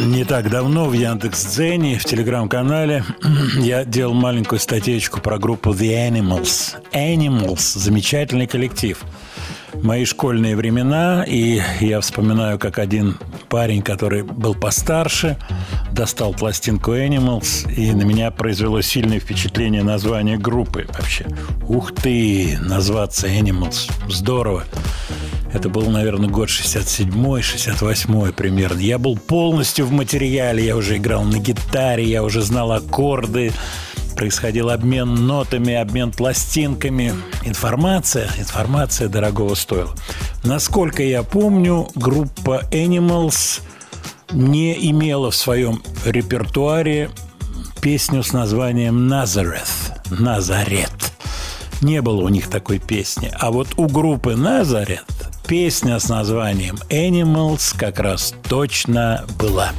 Не так давно в Яндекс.Дзене, в телеграм-канале, я делал маленькую статейку про группу The Animals. Animals – замечательный коллектив. Мои школьные времена, и я вспоминаю, как один парень, который был постарше, достал пластинку Animals, и на меня произвело сильное впечатление название группы вообще. Ух ты, назваться Animals, здорово. Это был, наверное, год 67-й, 68-й примерно. Я был полностью в материале, я уже играл на гитаре, я уже знал аккорды, происходил обмен нотами, обмен пластинками. Информация, информация дорогого стоила. Насколько я помню, группа Animals не имела в своем репертуаре песню с названием «Назарeth». «Назарет». Не было у них такой песни. А вот у группы «Назарет» песня с названием «Animals» как раз точно была.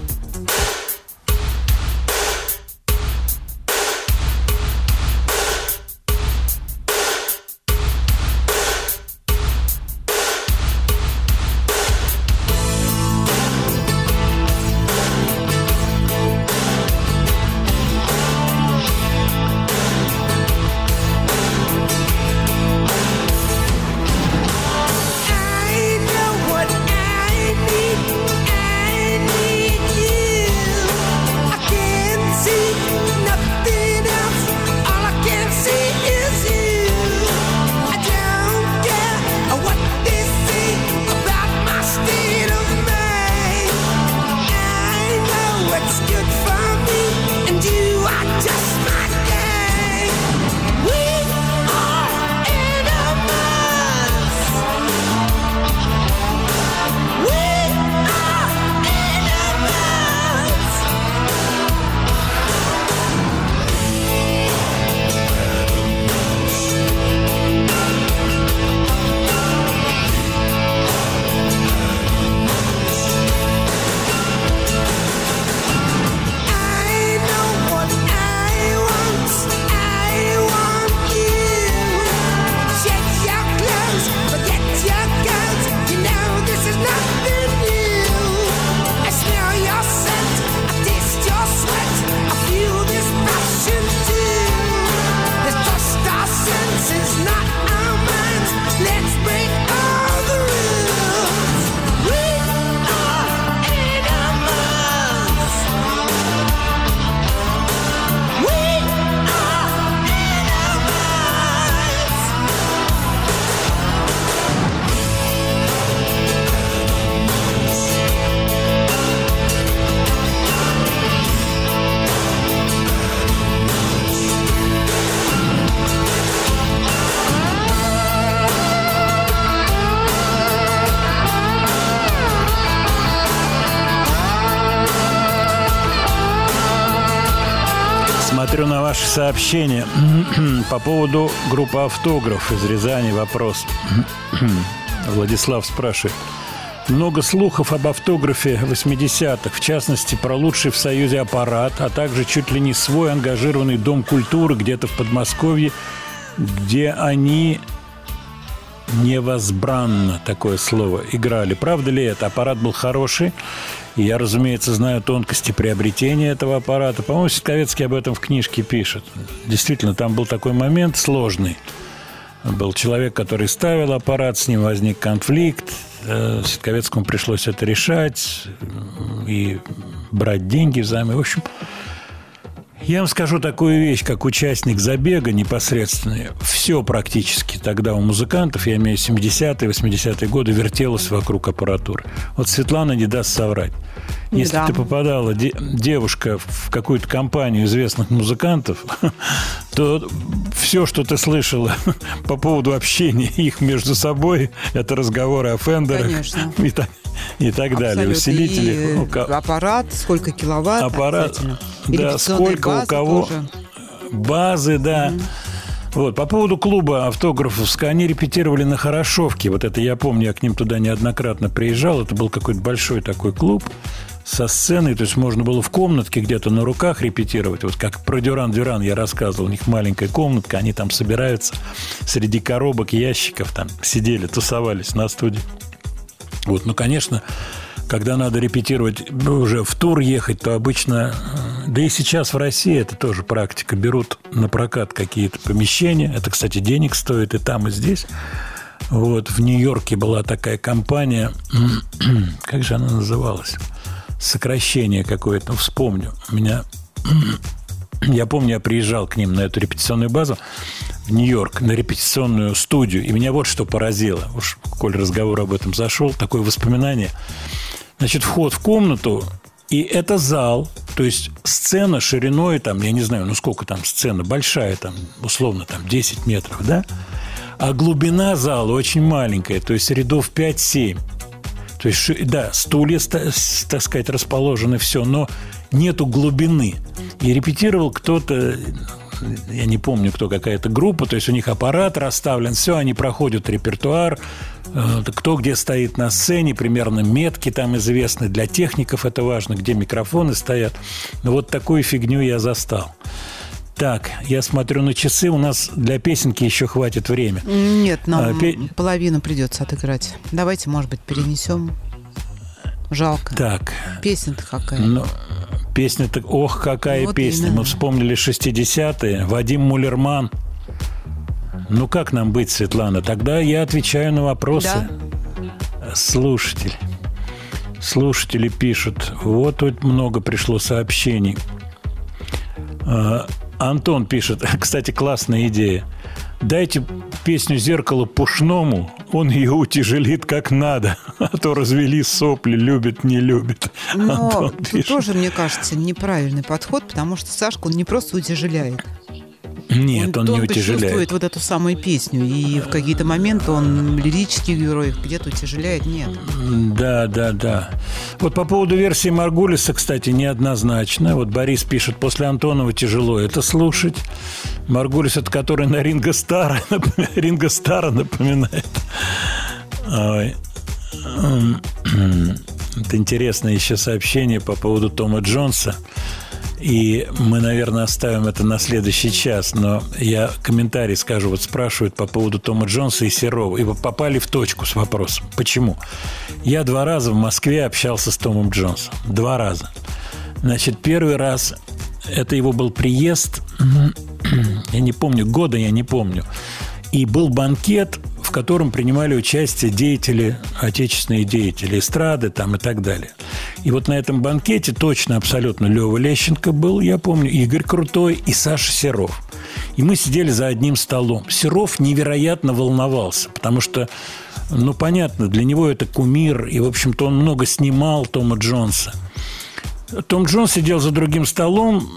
Ваши сообщения по поводу группы «Автограф» из Рязани. Вопрос. Владислав спрашивает. Много слухов об автографе 80-х, в частности, про лучший в Союзе аппарат, а также чуть ли не свой ангажированный дом культуры где-то в Подмосковье, где они невозбранно, такое слово, играли. Правда ли это? Аппарат был хороший. Я, разумеется, знаю тонкости приобретения этого аппарата. По-моему, Ситковецкий об этом в книжке пишет. Действительно, там был такой момент сложный. Был человек, который ставил аппарат, с ним возник конфликт. Э, Ситковецкому пришлось это решать и брать деньги взаймы. В общем, я вам скажу такую вещь, как участник забега непосредственно. Все практически тогда у музыкантов, я имею 70-е, 80-е годы, вертелось вокруг аппаратуры. Вот Светлана не даст соврать. Если Да. ты попадала, де- девушка, в какую-то компанию известных музыкантов, то все, что ты слышала по поводу общения их между собой, это разговоры о фендерах Конечно. и так, и так далее. Усилители. И, ну, ка- аппарат, сколько киловатт. Аппарат, да, сколько у кого. тоже. Базы, да. Вот, по поводу клуба автографовска, они репетировали на Хорошовке. Вот это я помню, я к ним туда неоднократно приезжал. Это был какой-то большой такой клуб со сценой. То есть можно было в комнатке где-то на руках репетировать. Вот как про Дюран Дюран я рассказывал. У них маленькая комнатка, они там собираются среди коробок, ящиков. Там сидели, тусовались на студии. Вот, ну, конечно, когда надо репетировать, ну, уже в тур ехать, то обычно, э, да и сейчас в России это тоже практика, берут на прокат какие-то помещения, это, кстати, денег стоит и там, и здесь. Вот, в Нью-Йорке была такая компания, как же она называлась? Сокращение какое-то, вспомню. У меня я помню, я приезжал к ним на эту репетиционную базу в Нью-Йорк, на репетиционную студию, и меня вот что поразило. Уж, коль разговор об этом зашел, такое воспоминание. Значит, вход в комнату, и это зал, то есть сцена шириной, там, я не знаю, ну сколько там сцена, большая, там, условно, там, 10 метров, да? А глубина зала очень маленькая, то есть рядов 5-7. То есть, да, стулья, так сказать, расположены, все, но нету глубины. И репетировал кто-то, я не помню, кто какая-то группа, то есть у них аппарат расставлен, все, они проходят репертуар, э, кто где стоит на сцене, примерно метки там известны, для техников это важно, где микрофоны стоят. Но вот такую фигню я застал. Так, я смотрю на часы, у нас для песенки еще хватит время. Нет, нам А, пе- половину придется отыграть. Давайте, может быть, перенесем. Жалко. Так, Песня-то какая. Ну, песня-то, ох, какая Вот песня. именно. Мы вспомнили 60-е. Вадим Мулерман. Ну, как нам быть, Светлана? Тогда я отвечаю на вопросы. Слушатель. Слушатели пишут. Вот тут много пришло сообщений. Антон пишет. Кстати, классная идея. Дайте песню «Зеркало» Пушному, он ее утяжелит как надо. А то развели сопли, любит, не любит. Но Антон пишет. тоже, мне кажется, неправильный подход, потому что Сашка, он не просто утяжеляет. Нет, он, не чувствует утяжеляет. вот эту самую песню, и в какие-то моменты он лирических героев где-то утяжеляет. Нет. Да, да, да. Вот по поводу версии Маргулиса, кстати, неоднозначно. Вот Борис пишет, после Антонова тяжело это слушать. Маргулис, это который на Ринго Стара, Ринго Стара напоминает. Ой. Это интересное еще сообщение по поводу Тома Джонса. И мы, наверное, оставим это на следующий час, но я комментарий скажу. Вот спрашивают по поводу Тома Джонса и Серова. И попали в точку с вопросом. Почему? Я два раза в Москве общался с Томом Джонсом. Два раза. Значит, первый раз это его был приезд, я не помню, года я не помню. И был банкет, в котором принимали участие деятели, отечественные деятели эстрады там и так далее. И вот на этом банкете точно абсолютно Лева Лещенко был, я помню, Игорь Крутой и Саша Серов. И мы сидели за одним столом. Серов невероятно волновался, потому что, ну, понятно, для него это кумир, и, в общем-то, он много снимал Тома Джонса. Том Джонс сидел за другим столом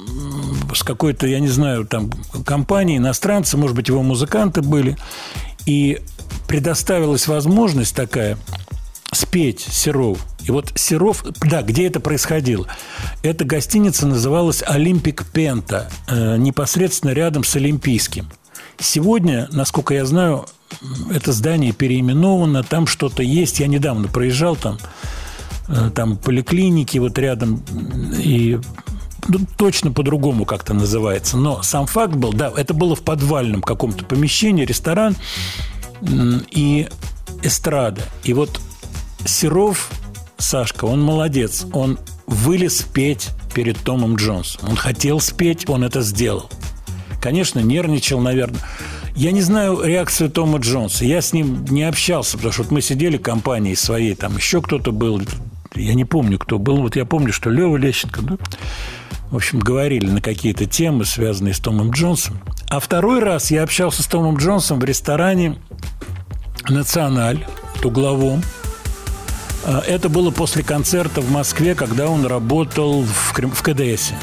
с какой-то, я не знаю, там компанией, иностранцы, может быть, его музыканты были. И предоставилась возможность такая спеть Серов. И вот Серов, да, где это происходило? Эта гостиница называлась «Олимпик Пента», э, непосредственно рядом с Олимпийским. Сегодня, насколько я знаю, это здание переименовано, там что-то есть. Я недавно проезжал там, э, там поликлиники вот рядом, и ну, точно по-другому как-то называется. Но сам факт был, да, это было в подвальном каком-то помещении, ресторан и эстрада. И вот Серов, Сашка, он молодец. Он вылез петь перед Томом Джонсом. Он хотел спеть, он это сделал. Конечно, нервничал, наверное. Я не знаю реакцию Тома Джонса. Я с ним не общался, потому что вот мы сидели компанией своей, там еще кто-то был. Я не помню, кто был. Вот я помню, что Лева Лещенко, да? В общем, говорили на какие-то темы, связанные с Томом Джонсом. А второй раз я общался с Томом Джонсом в ресторане «Националь» угловом. А, Это было после концерта в Москве, когда он работал в, Крым- в КДСе.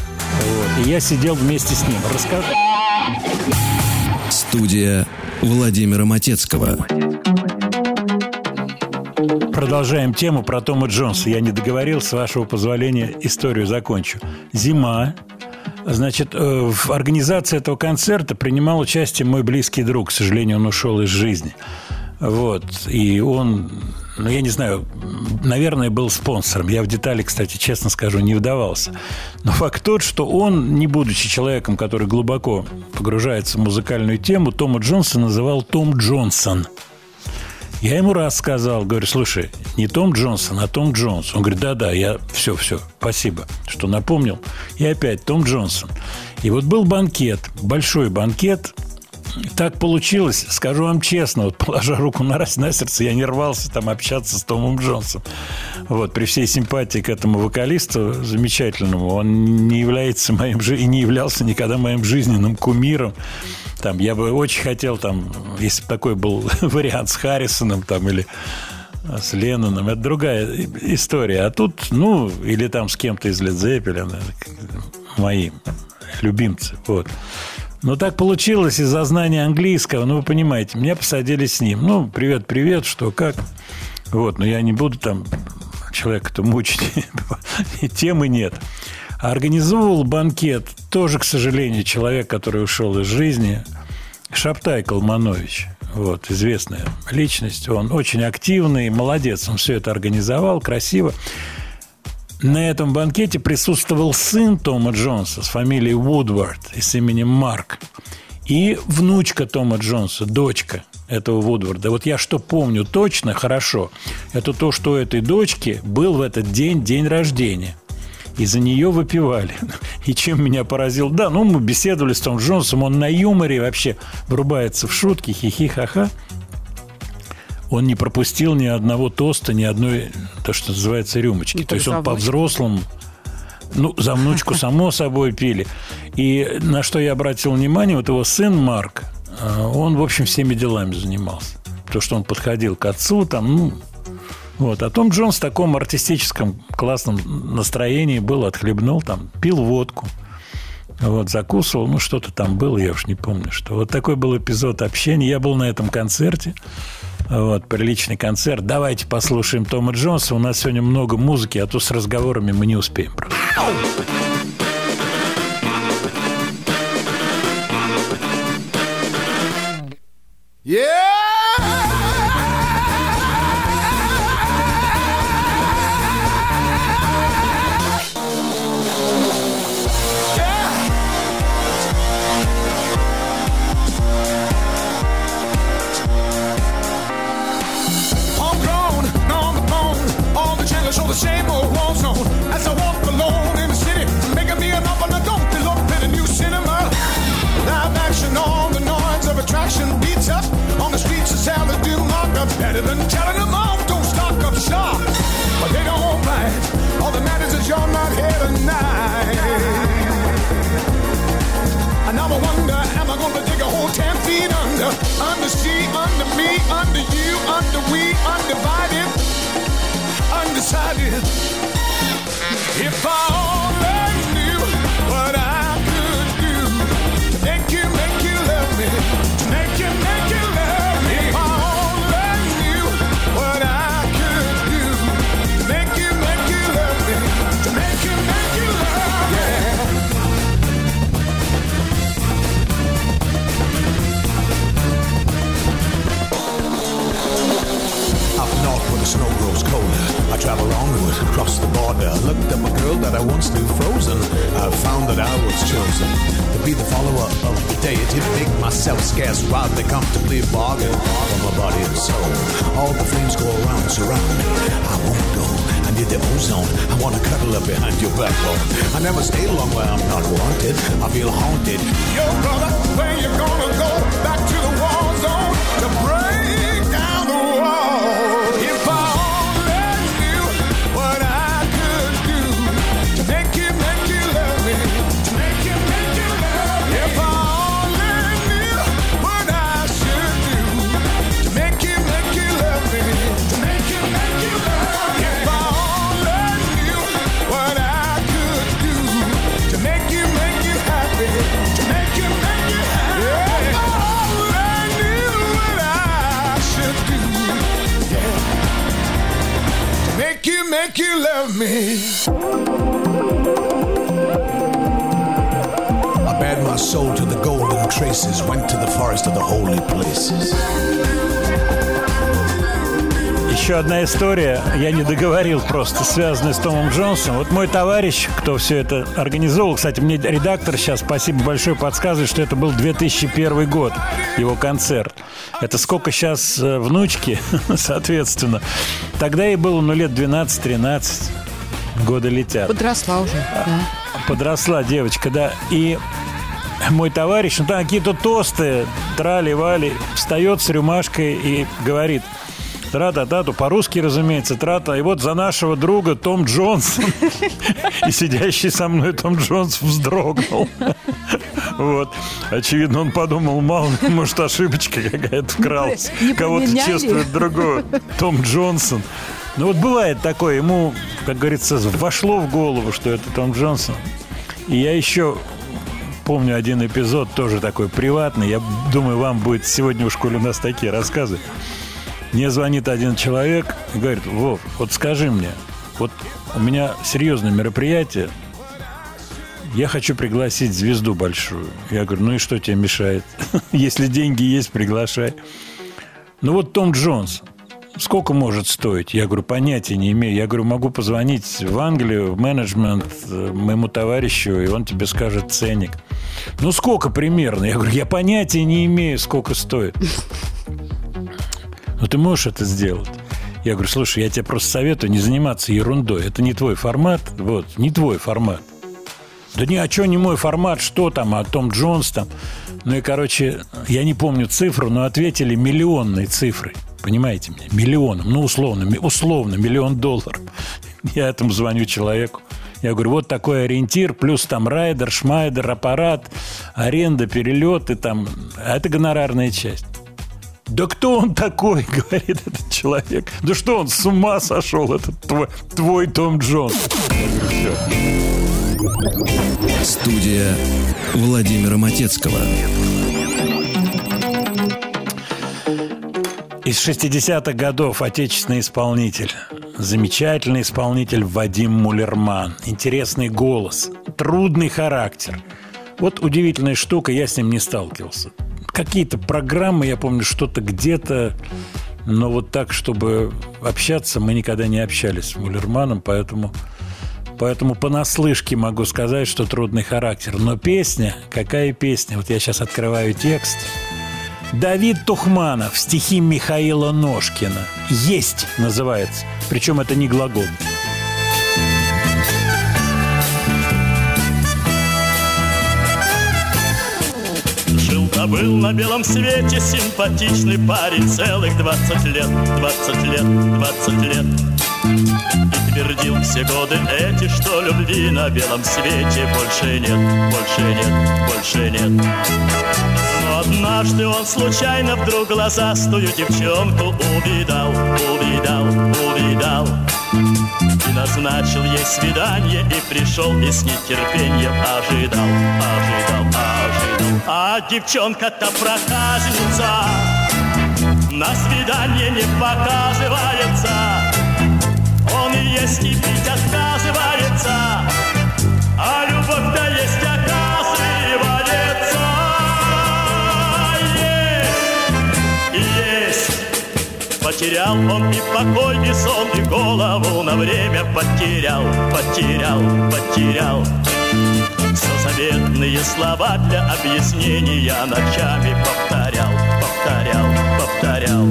Вот. И я сидел вместе с ним. Расскажи. Студия Владимира Матецкого. Продолжаем тему про Тома Джонса. Я не договорил, с вашего позволения, историю закончу. Зима. Значит, э, в организации этого концерта принимал участие мой близкий друг. К сожалению, он ушел из жизни. Вот. И он, ну, я не знаю, наверное, был спонсором. Я в детали, кстати, честно скажу, не вдавался. Но факт тот, что он, не будучи человеком, который глубоко погружается в музыкальную тему, Тома Джонса называл Том Джонсон. Я ему раз сказал, говорю, слушай, не Том Джонсон, а Том Джонс. Он говорит, да-да, я все, все, спасибо, что напомнил. И опять Том Джонсон. И вот был банкет, большой банкет. Так получилось, скажу вам честно, вот положа руку на, раз- на сердце, я не рвался там общаться с Томом Джонсом. Вот, при всей симпатии к этому вокалисту замечательному, он не является моим, жи- и не являлся никогда моим жизненным кумиром. Там, я бы очень хотел, там, если бы такой был вариант с Харрисоном там, или с Ленноном, это другая история. А тут, ну, или там с кем-то из Zeppelin, моим любимцы. Вот. Но так получилось из-за знания английского. Ну, вы понимаете, меня посадили с ним. Ну, привет, привет, что, как. Вот, но я не буду там человека-то мучить. И темы нет. Организовывал банкет тоже, к сожалению, человек, который ушел из жизни, Шаптай Калманович. Вот, известная личность. Он очень активный, молодец. Он все это организовал, красиво. На этом банкете присутствовал сын Тома Джонса с фамилией Вудвард и с именем Марк. И внучка Тома Джонса, дочка этого Вудварда. Вот я что помню точно, хорошо, это то, что у этой дочки был в этот день день рождения. И за нее выпивали. И чем меня поразил... Да, ну, мы беседовали с Том Джонсом, он на юморе вообще врубается в шутки, хихи-ха-ха. Он не пропустил ни одного тоста, ни одной, то, что называется, рюмочки. Ну, То есть он по-взрослому ну, за внучку, само собой, пили. И на что я обратил внимание, вот его сын Марк, э, он, в общем, всеми делами занимался. То, что он подходил к отцу, там, ну, вот. А Том Джонс в таком артистическом классном настроении был, отхлебнул, там, пил водку. Вот, закусывал, ну, что-то там было, я уж не помню, что. Вот такой был эпизод общения. Я был на этом концерте. Вот, приличный концерт. Давайте послушаем Тома Джонса. У нас сегодня много музыки, а то с разговорами мы не успеем. Homegrown, better than telling them off. Don't stock up shop, but they don't bite. All that matters is you're not here tonight. And now I wonder, am I gonna dig a hole ten feet under? Under sea, under me, under you, under we, undivided, undecided. If I travel onward across the border. Looked at my girl that I once knew frozen. I found that I was chosen to be the follower of the deity, make myself scarce rather comfortably bargain for my body and soul. All the flames go around, surround me. I won't go. I need the ozone. I wanna cuddle up behind your backbone. I never stay long where I'm not wanted. I feel haunted. Yo, brother, where you gonna go? Back to the war zone to break you, you love me. I bared my soul to the golden traces, went to the forest of the holy places. Еще одна история, я не договорил просто, связанная с Томом Джонсом. Вот мой товарищ, кто все это организовал, кстати, мне редактор сейчас, спасибо большое, подсказывает, что это был 2001 год, его концерт. Это сколько сейчас э, внучки, соответственно. Тогда ей было, ну, лет 12-13, годы летят. Подросла уже. да. Подросла девочка, да. И мой товарищ, ну там какие-то тосты, трали-вали, встает с рюмашкой и говорит, тра-та-та, по-русски, разумеется, трата. И вот за нашего друга Том Джонсон. И сидящий со мной Том Джонс вздрогнул. Вот. Очевидно, он подумал, мало, ли, может, ошибочка какая-то вкралась. Кого-то чувствует другого. Том Джонсон. Ну вот бывает такое, ему, как говорится, вошло в голову, что это Том Джонсон. И я еще помню один эпизод, тоже такой приватный. Я думаю, вам будет сегодня в школе у нас такие рассказы. Мне звонит один человек и говорит, Вов, вот скажи мне, вот у меня серьезное мероприятие, я хочу пригласить звезду большую. Я говорю, ну и что тебе мешает? Если деньги есть, приглашай. Ну вот Том Джонс, сколько может стоить? Я говорю, понятия не имею. Я говорю, могу позвонить в Англию, в менеджмент э, моему товарищу, и он тебе скажет ценник. Ну сколько примерно? Я говорю, я понятия не имею, сколько стоит. Ну ты можешь это сделать? Я говорю, слушай, я тебе просто советую не заниматься ерундой. Это не твой формат, вот, не твой формат. Да ни о чем не мой формат, что там, а Том Джонс там. Ну и, короче, я не помню цифру, но ответили миллионной цифрой. Понимаете мне? Миллионом. Ну, условно, условно, миллион долларов. Я этому звоню человеку. Я говорю, вот такой ориентир, плюс там райдер, шмайдер, аппарат, аренда, перелеты там. А это гонорарная часть. Да кто он такой, говорит этот человек. Да что он с ума сошел, этот твой, твой Том Джонс. Всё. Студия Владимира Матецкого. Из 60-х годов отечественный исполнитель. Замечательный исполнитель Вадим Мулерман. Интересный голос. Трудный характер. Вот удивительная штука, я с ним не сталкивался. Какие-то программы, я помню, что-то где-то, но вот так, чтобы общаться, мы никогда не общались с Мулерманом, поэтому, поэтому понаслышке могу сказать, что трудный характер. Но песня, какая песня? Вот я сейчас открываю текст. Давид Тухманов, стихи Михаила Ножкина. «Есть» называется. Причем это не глагол. Был на белом свете симпатичный парень Целых двадцать лет, двадцать лет, двадцать лет. И твердил все годы эти, что любви на белом свете Больше нет, больше нет, больше нет. Но однажды он случайно вдруг глазастую девчонку увидал, увидал, увидал. И назначил ей свидание И пришел и с нетерпением ожидал, ожидал, ожидал А девчонка-то проказница На свидание не показывается. Он и есть и пить отказывается А любовь-то есть оказывается. Есть, есть. Потерял он и покой, и сон, и голову на время потерял, потерял, потерял. Заветные слова для объяснения ночами повторял, повторял, повторял.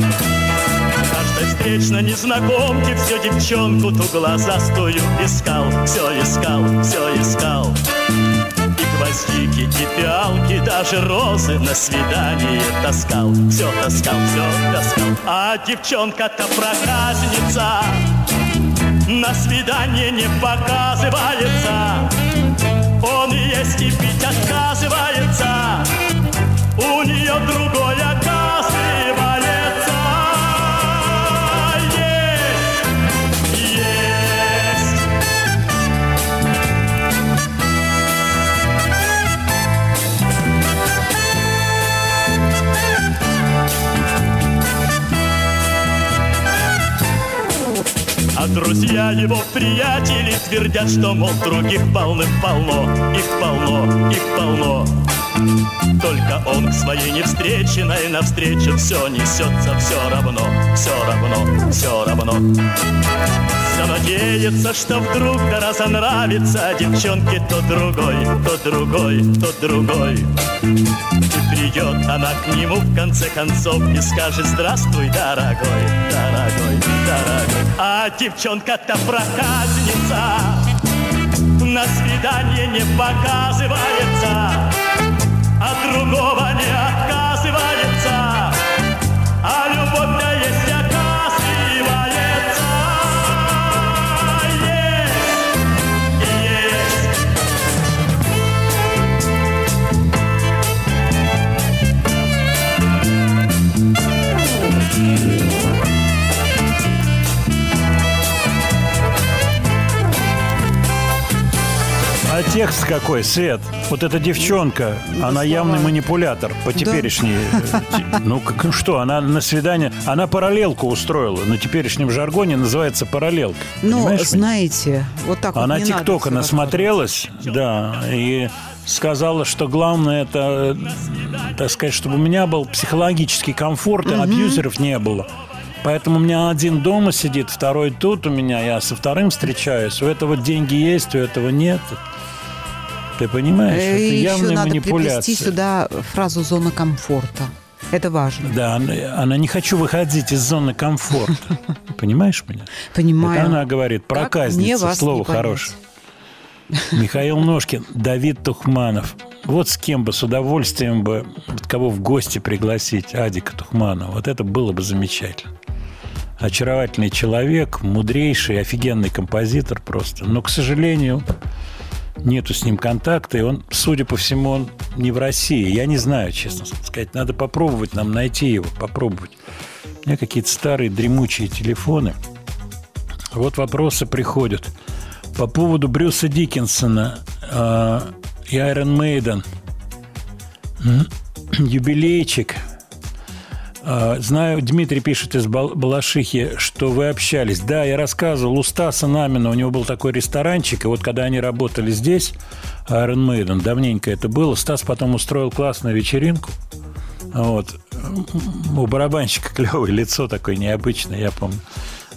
Каждой встречной незнакомке все девчонку ту глазастую искал, все искал, все искал. И гвоздики, и пиалки, даже розы на свидание таскал. Все таскал, все таскал. А девчонка-то проказница на свидание не показывается. Он есть и пить отказывается. У нее другой оказывается. Друзья его приятели твердят, что, мол, других полным-полно, их полно, их полно. Только он к своей невстреченной навстречу все несется все равно, все равно, все равно. Все надеется, что вдруг да разонравится девчонке то другой, то другой, то другой. Придет она к нему в конце концов и скажет Здравствуй, дорогой, дорогой, дорогой. А девчонка-то проказница на свидание не показывается, а другого не отказывается, а любовь-то есть А текст какой, Свет? Вот эта девчонка, она явный манипулятор по теперешней... э, Ну, как, ну что, она на свидание... Она параллелку устроила. На теперешнем жаргоне называется параллелка. Меня? знаете, вот так вот Она надо ТикТока насмотрелась, да, и сказала, что главное это, так сказать, чтобы у меня был психологический комфорт, и абьюзеров не было. Поэтому у меня один дома сидит, второй тут у меня, я со вторым встречаюсь. У этого деньги есть, у этого нет. Ты понимаешь? Э, это и Еще явная надо манипуляция. сюда фразу «зона комфорта». Это важно. Да, она, она не хочу выходить из зоны комфорта. Понимаешь меня? Понимаю. Это она говорит, проказница, слово хорошее. Михаил Ножкин, Давид Тухманов. Вот с кем бы, с удовольствием бы, вот кого в гости пригласить, Адика Тухманова. Вот это было бы замечательно. Очаровательный человек, мудрейший, офигенный композитор просто. Но, к сожалению, нету с ним контакта, и он, судя по всему, он не в России. Я не знаю, честно сказать. Надо попробовать нам найти его, попробовать. У меня какие-то старые дремучие телефоны. Вот вопросы приходят. По поводу Брюса Диккенсона э, и Iron Maiden. М, Юбилейчик. Э, Знаю, Дмитрий пишет из Бал- Балашихи, что вы общались. Да, я рассказывал, у Стаса Намина, у него был такой ресторанчик, и вот когда они работали здесь, Iron Maiden, давненько это было, Стас потом устроил классную вечеринку. Вот. У барабанщика клевое лицо такое необычное, я помню.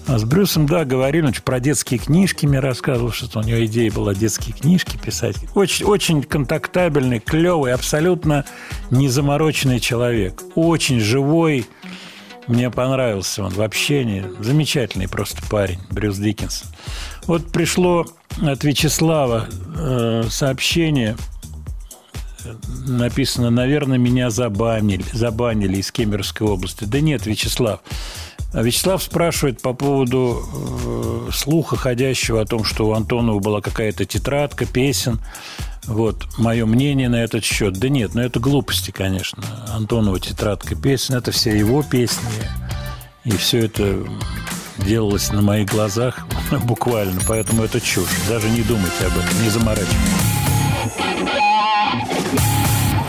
А с Брюсом, да, говорили, он про детские книжки мне рассказывал, что у него идея была детские книжки писать. Очень, очень контактабельный, клевый, абсолютно незамороченный человек. Очень живой. Мне понравился он в общении. Замечательный просто парень, Брюс Диккенсон. Вот пришло от Вячеслава э, сообщение написано, наверное, меня забанили, забанили из Кемеровской области. Да нет, Вячеслав. А Вячеслав спрашивает по поводу э, слуха ходящего о том, что у Антонова была какая-то тетрадка песен. Вот, мое мнение на этот счет. Да нет, ну это глупости, конечно. Антонова тетрадка песен, это все его песни. И все это делалось на моих глазах буквально. Поэтому это чушь. Даже не думайте об этом, не заморачивайтесь.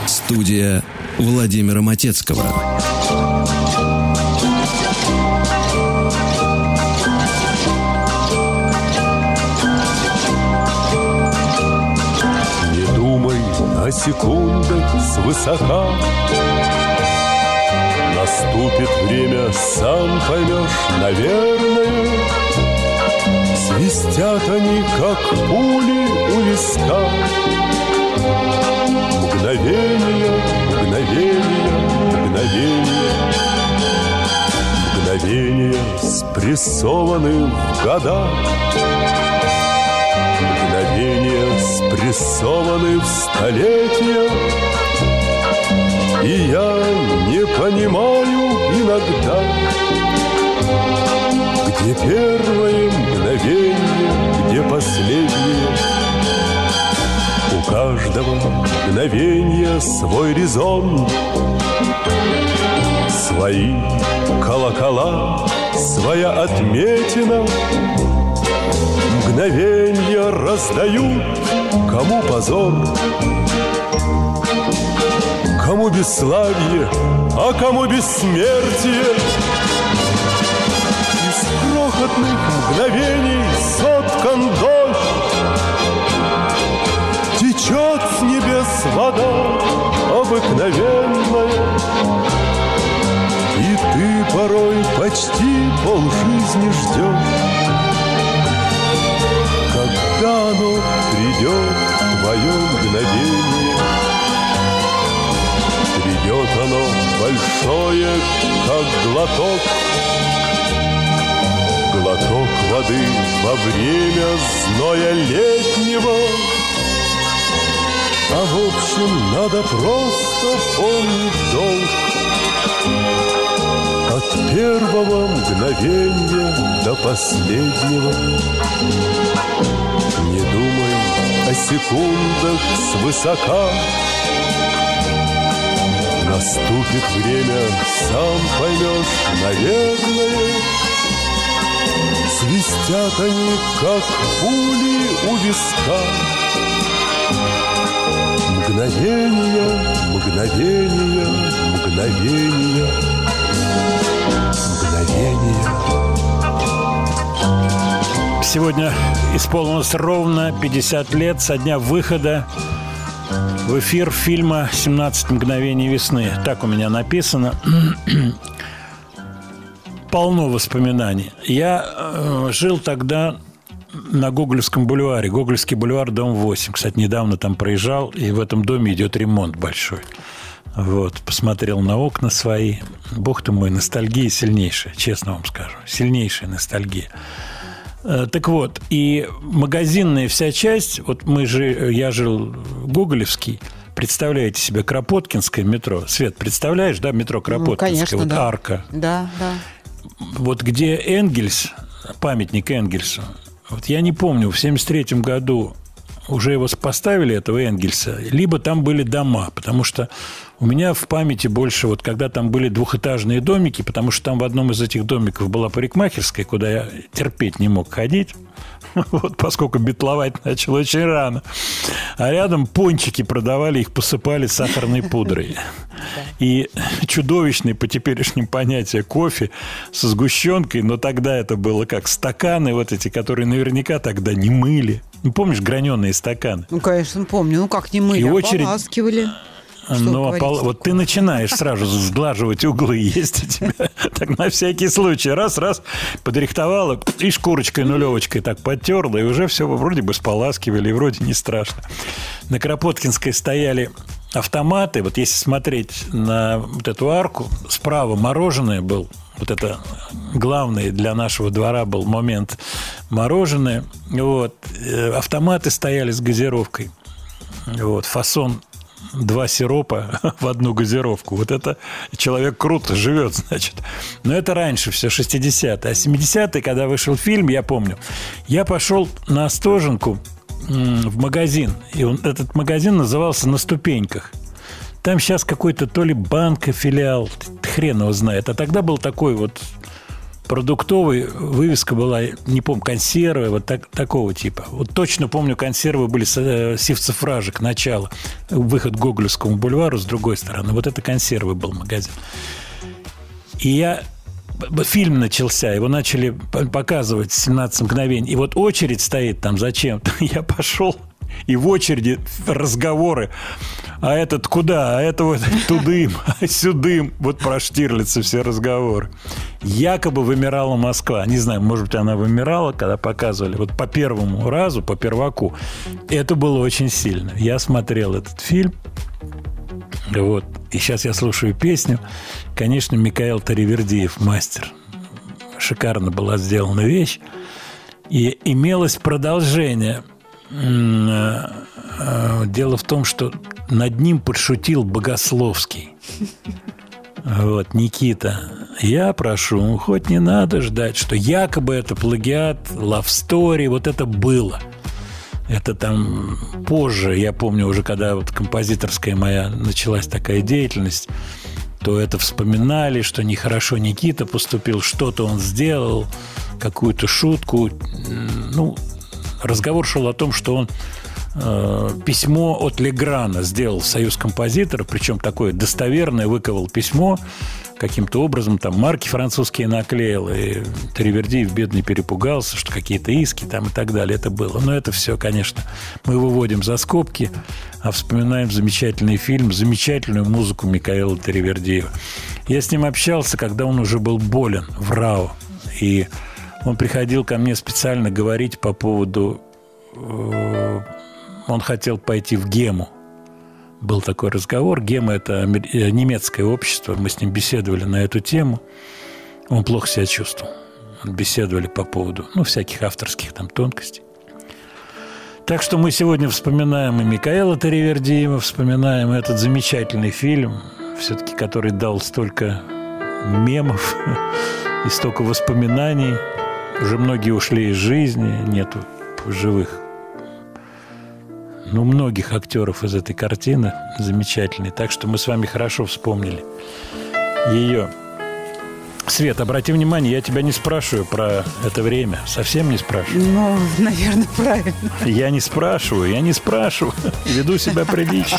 Студия Владимира Матецкого. Секундах свысока. Наступит время, сам поймешь, наверное Свистят они, как пули у виска. Мгновение, мгновение, мгновение Мгновение спрессованы в года спрессованы в столетия И я не понимаю иногда Где первое мгновение, где последнее. У каждого мгновения свой резон Свои колокола, своя отметина Мгновенья раздают, кому позор, Кому бесславие, а кому бессмертие. Из крохотных мгновений соткан дождь, Течет с небес вода, ты порой почти полжизни ждешь Когда оно придет, твое мгновение Придет оно большое, как глоток. Глоток воды во время зноя летнего. А в общем надо просто помнить долг От первого мгновения до последнего. Не думай о секундах свысока. Наступит время, сам поймешь, наверное. Свистят они, как пули у виска. Мгновение, мгновение, мгновение Мгновение Сегодня исполнилось ровно 50 лет со дня выхода в эфир фильма «17 мгновений весны». Так у меня написано. Полно воспоминаний. Я э, жил тогда на Гоголевском бульваре. Гоголевский бульвар, дом 8. Кстати, недавно там проезжал, и в этом доме идет ремонт большой. Вот, посмотрел на окна свои. Бог ты мой, ностальгия сильнейшая, честно вам скажу. Сильнейшая ностальгия. Э, Так вот, и магазинная вся часть, вот мы же, я жил Гоголевский, представляете себе Кропоткинское метро? Свет, представляешь, да, метро Кропоткинское? Ну, конечно, вот да. арка. Да, да. Вот где Энгельс, памятник Энгельсу, вот я не помню, в 73 году уже его поставили, этого Энгельса, либо там были дома, потому что у меня в памяти больше, вот когда там были двухэтажные домики, потому что там в одном из этих домиков была парикмахерская, куда я терпеть не мог ходить, вот поскольку бетловать начал очень рано. А рядом пончики продавали, их посыпали сахарной пудрой. И чудовищный по теперешним понятиям кофе со сгущенкой, но тогда это было как стаканы вот эти, которые наверняка тогда не мыли. Ну, помнишь, граненые стаканы? Ну, конечно, помню. Ну, как не мы, И а очередь- поласкивали. Что Ну, а пол- вот ты начинаешь сразу сглаживать углы, есть у тебя. Так на всякий случай. Раз-раз подрихтовала, и шкурочкой нулевочкой так подтерла, и уже все вроде бы споласкивали, и вроде не страшно. На Кропоткинской стояли автоматы. Вот если смотреть на вот эту арку, справа мороженое был. Вот это главный для нашего двора был момент мороженое. Вот. Э, Автоматы стояли с газировкой. Вот. Фасон два сиропа в одну газировку. Вот это человек круто живет, значит. Но это раньше все, 60-е. А 70-е, когда вышел фильм, я помню, я пошел на Остоженку в магазин. И он- этот магазин назывался «На ступеньках». Там сейчас какой-то то ли банк, филиал, хрен его знает. А тогда был такой вот продуктовый, вывеска была, не помню, консервы, вот так- такого типа. Вот точно помню, консервы были с- э, сивцефражек, начало, выход к Гоголевскому бульвару с другой стороны. Вот это консервы был магазин. И я фильм начался, его начали показывать 17 мгновений. И вот очередь стоит там зачем-то. Я пошел, и в очереди разговоры. А этот куда? А это вот тудым, а сюдым. Вот про Штирлица все разговоры. Якобы вымирала Москва. Не знаю, может быть, она вымирала, когда показывали. Вот по первому разу, по перваку. Это было очень сильно. Я смотрел этот фильм. Вот. И сейчас я слушаю песню. Конечно, Микаэл Таривердиев, мастер. Шикарно была сделана вещь. И имелось продолжение. Э, э, Дело в том, что над ним подшутил Богословский. Вот, Никита. Я прошу, хоть не надо ждать, что якобы это плагиат, story, вот это было. Это там позже, я помню уже, когда вот композиторская моя началась такая деятельность, то это вспоминали, что нехорошо Никита поступил, что-то он сделал, какую-то шутку. Ну, разговор шел о том, что он э, письмо от Леграна сделал в Союз композиторов, причем такое достоверное, выковал письмо, каким-то образом там марки французские наклеил, и Теревердиев бедный перепугался, что какие-то иски там и так далее. Это было. Но это все, конечно, мы выводим за скобки, а вспоминаем замечательный фильм, замечательную музыку Микаэла Теревердиева. Я с ним общался, когда он уже был болен в РАО. И он приходил ко мне специально говорить по поводу... э, Он хотел пойти в ГЕМу. Был такой разговор. ГЕМа – это э, немецкое общество. Мы с ним беседовали на эту тему. Он плохо себя чувствовал. Беседовали по поводу, ну, всяких авторских там тонкостей. Так что мы сегодня вспоминаем и Микаэла Таривердиева, вспоминаем этот замечательный фильм, все-таки который дал столько мемов и столько воспоминаний. Уже многие ушли из жизни, нету живых. Ну, многих актеров из этой картины замечательной. Так что мы с вами хорошо вспомнили ее. Свет, обрати внимание, я тебя не спрашиваю про это время. Совсем не спрашиваю. Ну, наверное, правильно. Я не спрашиваю, я не спрашиваю. Веду себя прилично.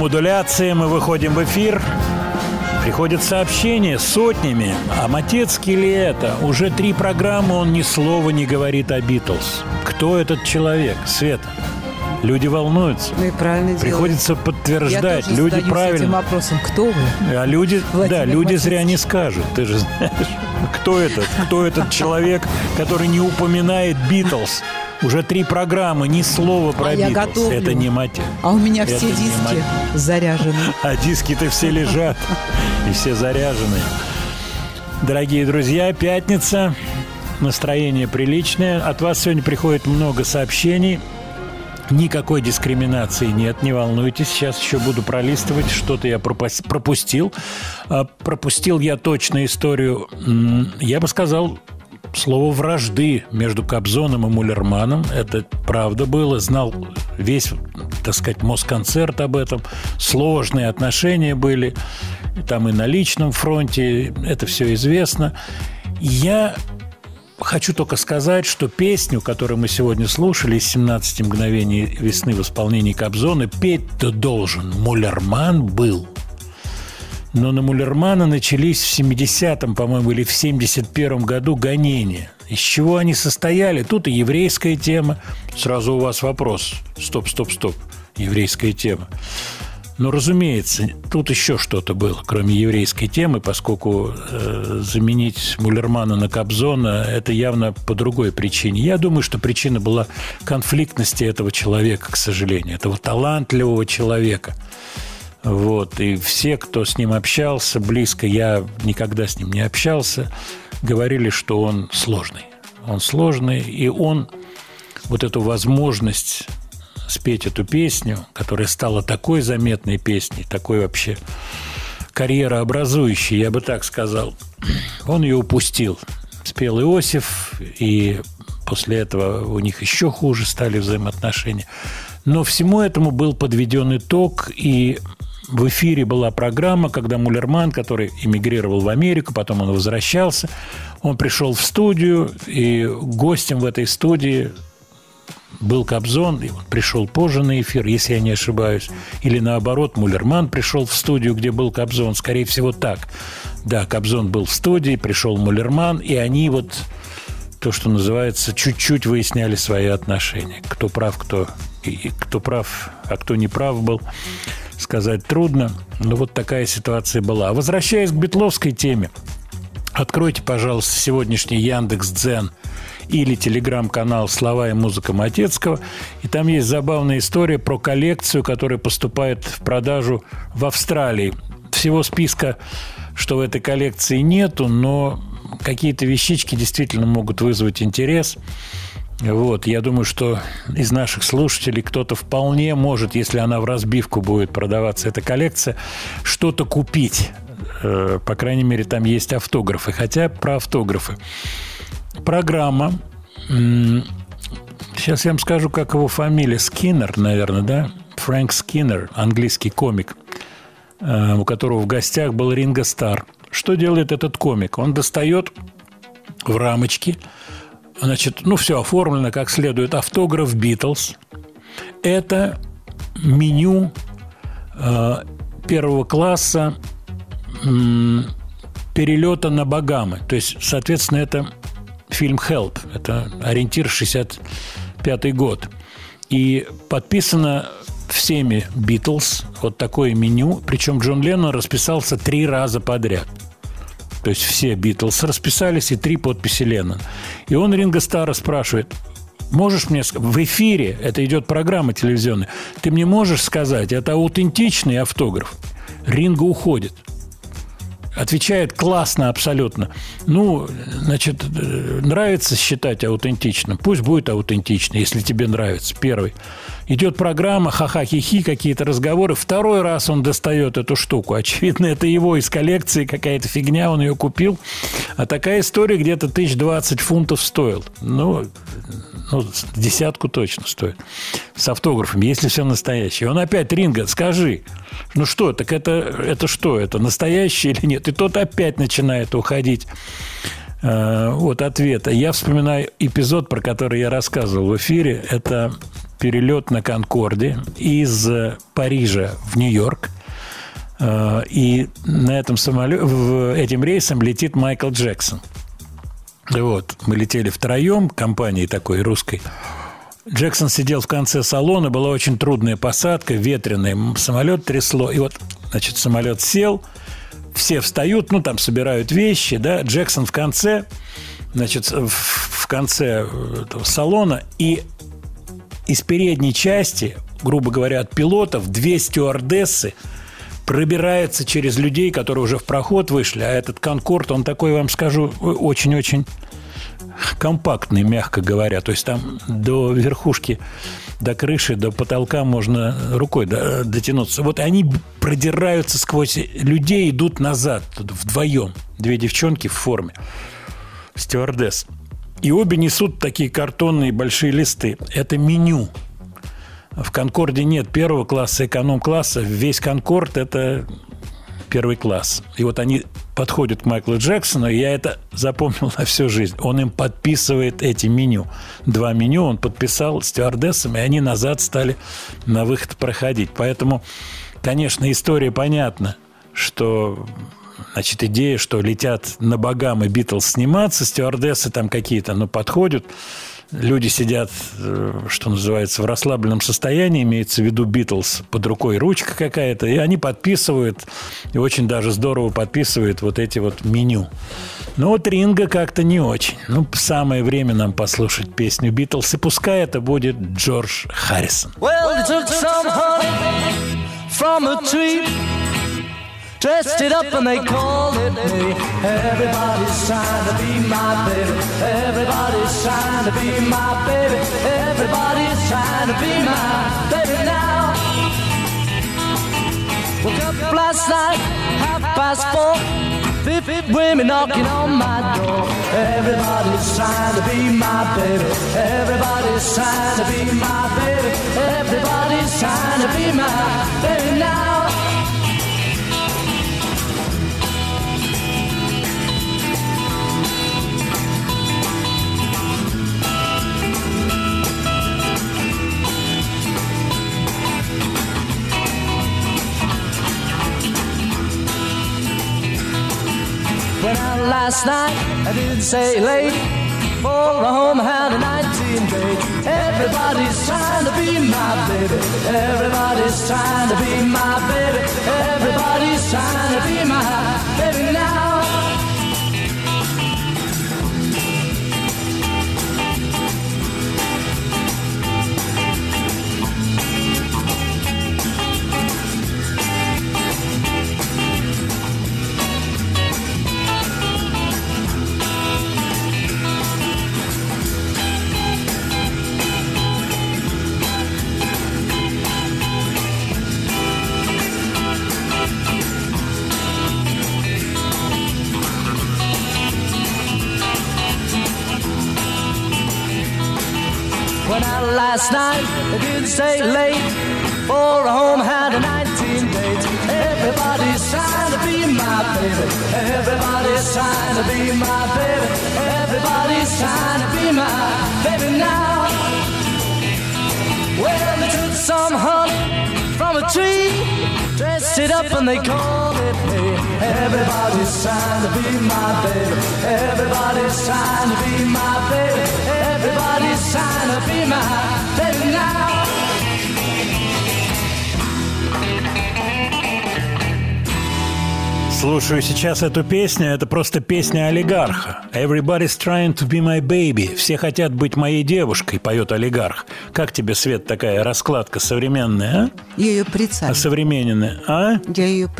Модуляции мы выходим в эфир. Приходят сообщения сотнями. А Матецкий ли это? Уже три программы он ни слова не говорит о Битлз. Кто этот человек? Света. Люди волнуются. Ну и правильно. Приходится Я подтверждать. тоже Люди задаюсь этим правильно. вопросом. Кто вы? А люди, Владимир да, люди Матицкий. зря не скажут. Ты же знаешь, кто этот? Кто этот человек, который не упоминает Битлз? Уже три программы, ни слова про А я Битлз. готовлю. Это не мать. А у меня Это все диски заряжены. А диски-то все лежат и все заряжены. Дорогие друзья, пятница. Настроение приличное. От вас сегодня приходит много сообщений. Никакой дискриминации нет, не волнуйтесь. Сейчас еще буду пролистывать. Что-то я пропустил. А, Пропустил я точно историю, я бы сказал, слово вражды между Кобзоном и Муллерманом. Это правда было. Знал весь, так сказать, Москонцерт об этом. Сложные отношения были. там и на личном фронте, это все известно. Я хочу только сказать, что песню, которую мы сегодня слушали из «17 мгновений весны» в исполнении Кобзона, петь-то должен. Мулерман был. Но на Мулермана начались в 70-м, по-моему, или в 71-м году гонения. Из чего они состояли? Тут и еврейская тема. Сразу у вас вопрос. Стоп, стоп, стоп. Еврейская тема. Но, разумеется, тут еще что-то было, кроме еврейской темы, поскольку э, заменить Мулермана на Кобзона – это явно по другой причине. Я думаю, что причина была конфликтности этого человека, к сожалению, этого талантливого человека. Вот. И все, кто с ним общался близко, я никогда с ним не общался, говорили, что он сложный. Он сложный, и он вот эту возможность спеть эту песню, которая стала такой заметной песней, такой вообще карьерообразующей, я бы так сказал, он ее упустил. Спел Иосиф, и после этого у них еще хуже стали взаимоотношения. Но всему этому был подведен итог, и в эфире была программа, когда Мулерман, который эмигрировал в Америку, потом он возвращался, он пришел в студию, и гостем в этой студии был Кобзон, и он пришел позже на эфир, если я не ошибаюсь. Или наоборот, Мулерман пришел в студию, где был Кобзон. Скорее всего, так. Да, Кобзон был в студии, пришел Мулерман, и они вот то, что называется, чуть-чуть выясняли свои отношения. Кто прав, кто, и- кто прав, а кто не прав был, сказать трудно. Но вот такая ситуация была. Возвращаясь к битловской теме, Откройте, пожалуйста, сегодняшний Яндекс Дзен или телеграм-канал «Слова и музыка Матецкого». И там есть забавная история про коллекцию, которая поступает в продажу в Австралии. Всего списка, что в этой коллекции нету, но какие-то вещички действительно могут вызвать интерес. Вот, я думаю, что из наших слушателей кто-то вполне может, если она в разбивку будет продаваться, эта коллекция, что-то купить. Э, По крайней мере, там есть автографы. Хотя про автографы. Программа. Сейчас я вам скажу, как его фамилия. Скиннер, наверное, да? Фрэнк Скиннер, английский комик, э, у которого в гостях был Ринго Стар. Что делает этот комик? Он достает в рамочке Значит, ну, все оформлено как следует. Автограф Битлз. Это меню э, первого класса м, перелета на Багамы. То есть, соответственно, это фильм «Help». Это ориентир 65 год. И подписано всеми Битлз вот такое меню. Причем Джон Леннон расписался три раза подряд. То есть все Битлз расписались и три подписи Леннон. И он Ринго Стара спрашивает, можешь мне в эфире, это идет программа телевизионная, ты мне можешь сказать, это аутентичный автограф? Ринго уходит. Отвечает классно абсолютно. Ну, значит, э, нравится считать аутентичным. Пусть будет аутентично, если тебе нравится. Первый. Идет программа, ха-ха-хи-хи, какие-то разговоры. Второй раз он достает эту штуку. Очевидно, это его из коллекции какая-то фигня, он ее купил. А такая история где-то тысяч двадцать фунтов стоил. Ну, ну, десятку точно стоит. С автографом, если все настоящее. Он опять, Ринго, скажи, ну что, так это, это что, это настоящее или нет? И тот опять начинает уходить э, от ответа. Я вспоминаю эпизод, про который я рассказывал в эфире. Это перелет на Конкорде из э, Парижа в Нью-Йорк. Э, И на этом самолете, этим рейсом летит Майкл Джексон. Вот, мы летели втроем, компанией такой русской. Джексон сидел в конце салона, была очень трудная посадка, ветреная, самолет трясло. И вот, значит, самолет сел, все встают, ну, там собирают вещи, да, Джексон в конце, значит, в, конце этого салона, и из передней части, грубо говоря, от пилотов, две стюардессы пробираются через людей, которые уже в проход вышли, а этот Конкорд, он такой, вам скажу, очень-очень компактный, мягко говоря. То есть там до верхушки, до крыши, до потолка можно рукой до- дотянуться. Вот они продираются сквозь людей, идут назад вдвоем. Две девчонки в форме. Стюардесс. И обе несут такие картонные большие листы. Это меню. В Конкорде нет первого класса, эконом-класса. Весь Конкорд – это первый класс. И вот они подходят к Майклу Джексону, и я это запомнил на всю жизнь. Он им подписывает эти меню. Два меню он подписал стюардессам, и они назад стали на выход проходить. Поэтому, конечно, история понятна, что Значит, идея, что летят на богам и Битлз сниматься, стюардессы там какие-то, ну, подходят, люди сидят, э, что называется, в расслабленном состоянии, имеется в виду Битлз, под рукой ручка какая-то, и они подписывают, и очень даже здорово подписывают вот эти вот меню. Но вот Ринга как-то не очень. Ну, самое время нам послушать песню Битлз, и пускай это будет Джордж Харрисон. Well, dressed it up and they called it me. Everybody's trying to be my baby. Everybody's trying to be my baby. Everybody's trying to be my baby now. Woke up last night, half past four. Fifty women knocking on my door. Everybody's trying to be my baby. Everybody's trying to be my baby. Everybody's trying to be my baby now. Went out last night, I didn't say late. For a home had a 19 date. Everybody's trying to be my baby. Everybody's trying to be my baby. Everybody's trying Say late. For a home had a 19 date. Everybody's trying to be my baby. Everybody's trying to be my baby. Everybody's trying to be my baby now. Well, they took some honey from a tree, dressed it up and they called it me. Everybody's trying to be my baby. Everybody's trying to be my baby. Everybody's trying to be my baby now. Слушаю сейчас эту песню, это просто песня олигарха. Everybody's trying to be my baby. Все хотят быть моей девушкой, поет олигарх. Как тебе, Свет, такая раскладка современная, а? Я ее порицаю. Осовремененная, а? Я ее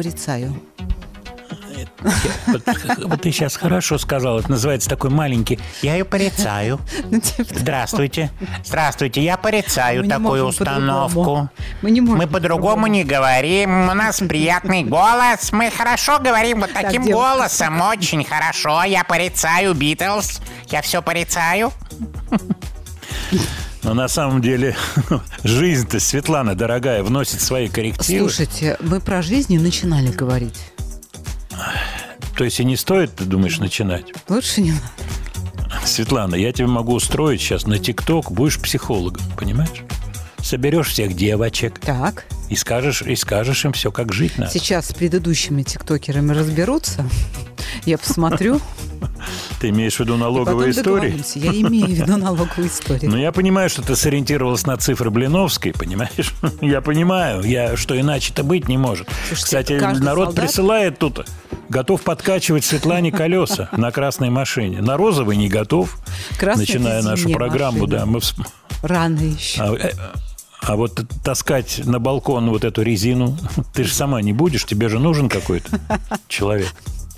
порицаю. Вот, вот ты сейчас хорошо сказал. Это называется такой маленький. Я ее порицаю. Ну, типа Здравствуйте. Здравствуйте. Я порицаю Мы такую установку. Мы не можем Мы по-другому не говорим. У нас приятный голос. Мы хорошо говорим вот таким голосом. Очень хорошо. Я порицаю Битлз. Я все порицаю. Но на самом деле жизнь-то, Светлана, дорогая, вносит свои коррективы. Слушайте, мы про жизнь не начинали говорить. То есть и не стоит, ты думаешь, начинать? Лучше не надо. Светлана, я тебе могу устроить сейчас на ТикТок, будешь психологом, понимаешь? Соберешь всех девочек Так, и скажешь, и скажешь им все, как жить надо. сейчас с предыдущими тиктокерами разберутся. Я посмотрю. Ты имеешь в виду налоговые истории? Я имею в виду налоговую историю. Ну, я понимаю, что ты сориентировалась на цифры Блиновской, понимаешь? Я понимаю, я, что иначе-то быть не может. Слушайте, Кстати, народ солдат- присылает тут, готов подкачивать Светлане колеса на красной машине. На розовой не готов, Красная начиная нашу программу. машина. Да, мы Рано еще. а, э, а вот таскать на балкон вот эту резину, ты же сама не будешь, тебе же нужен какой-то человек.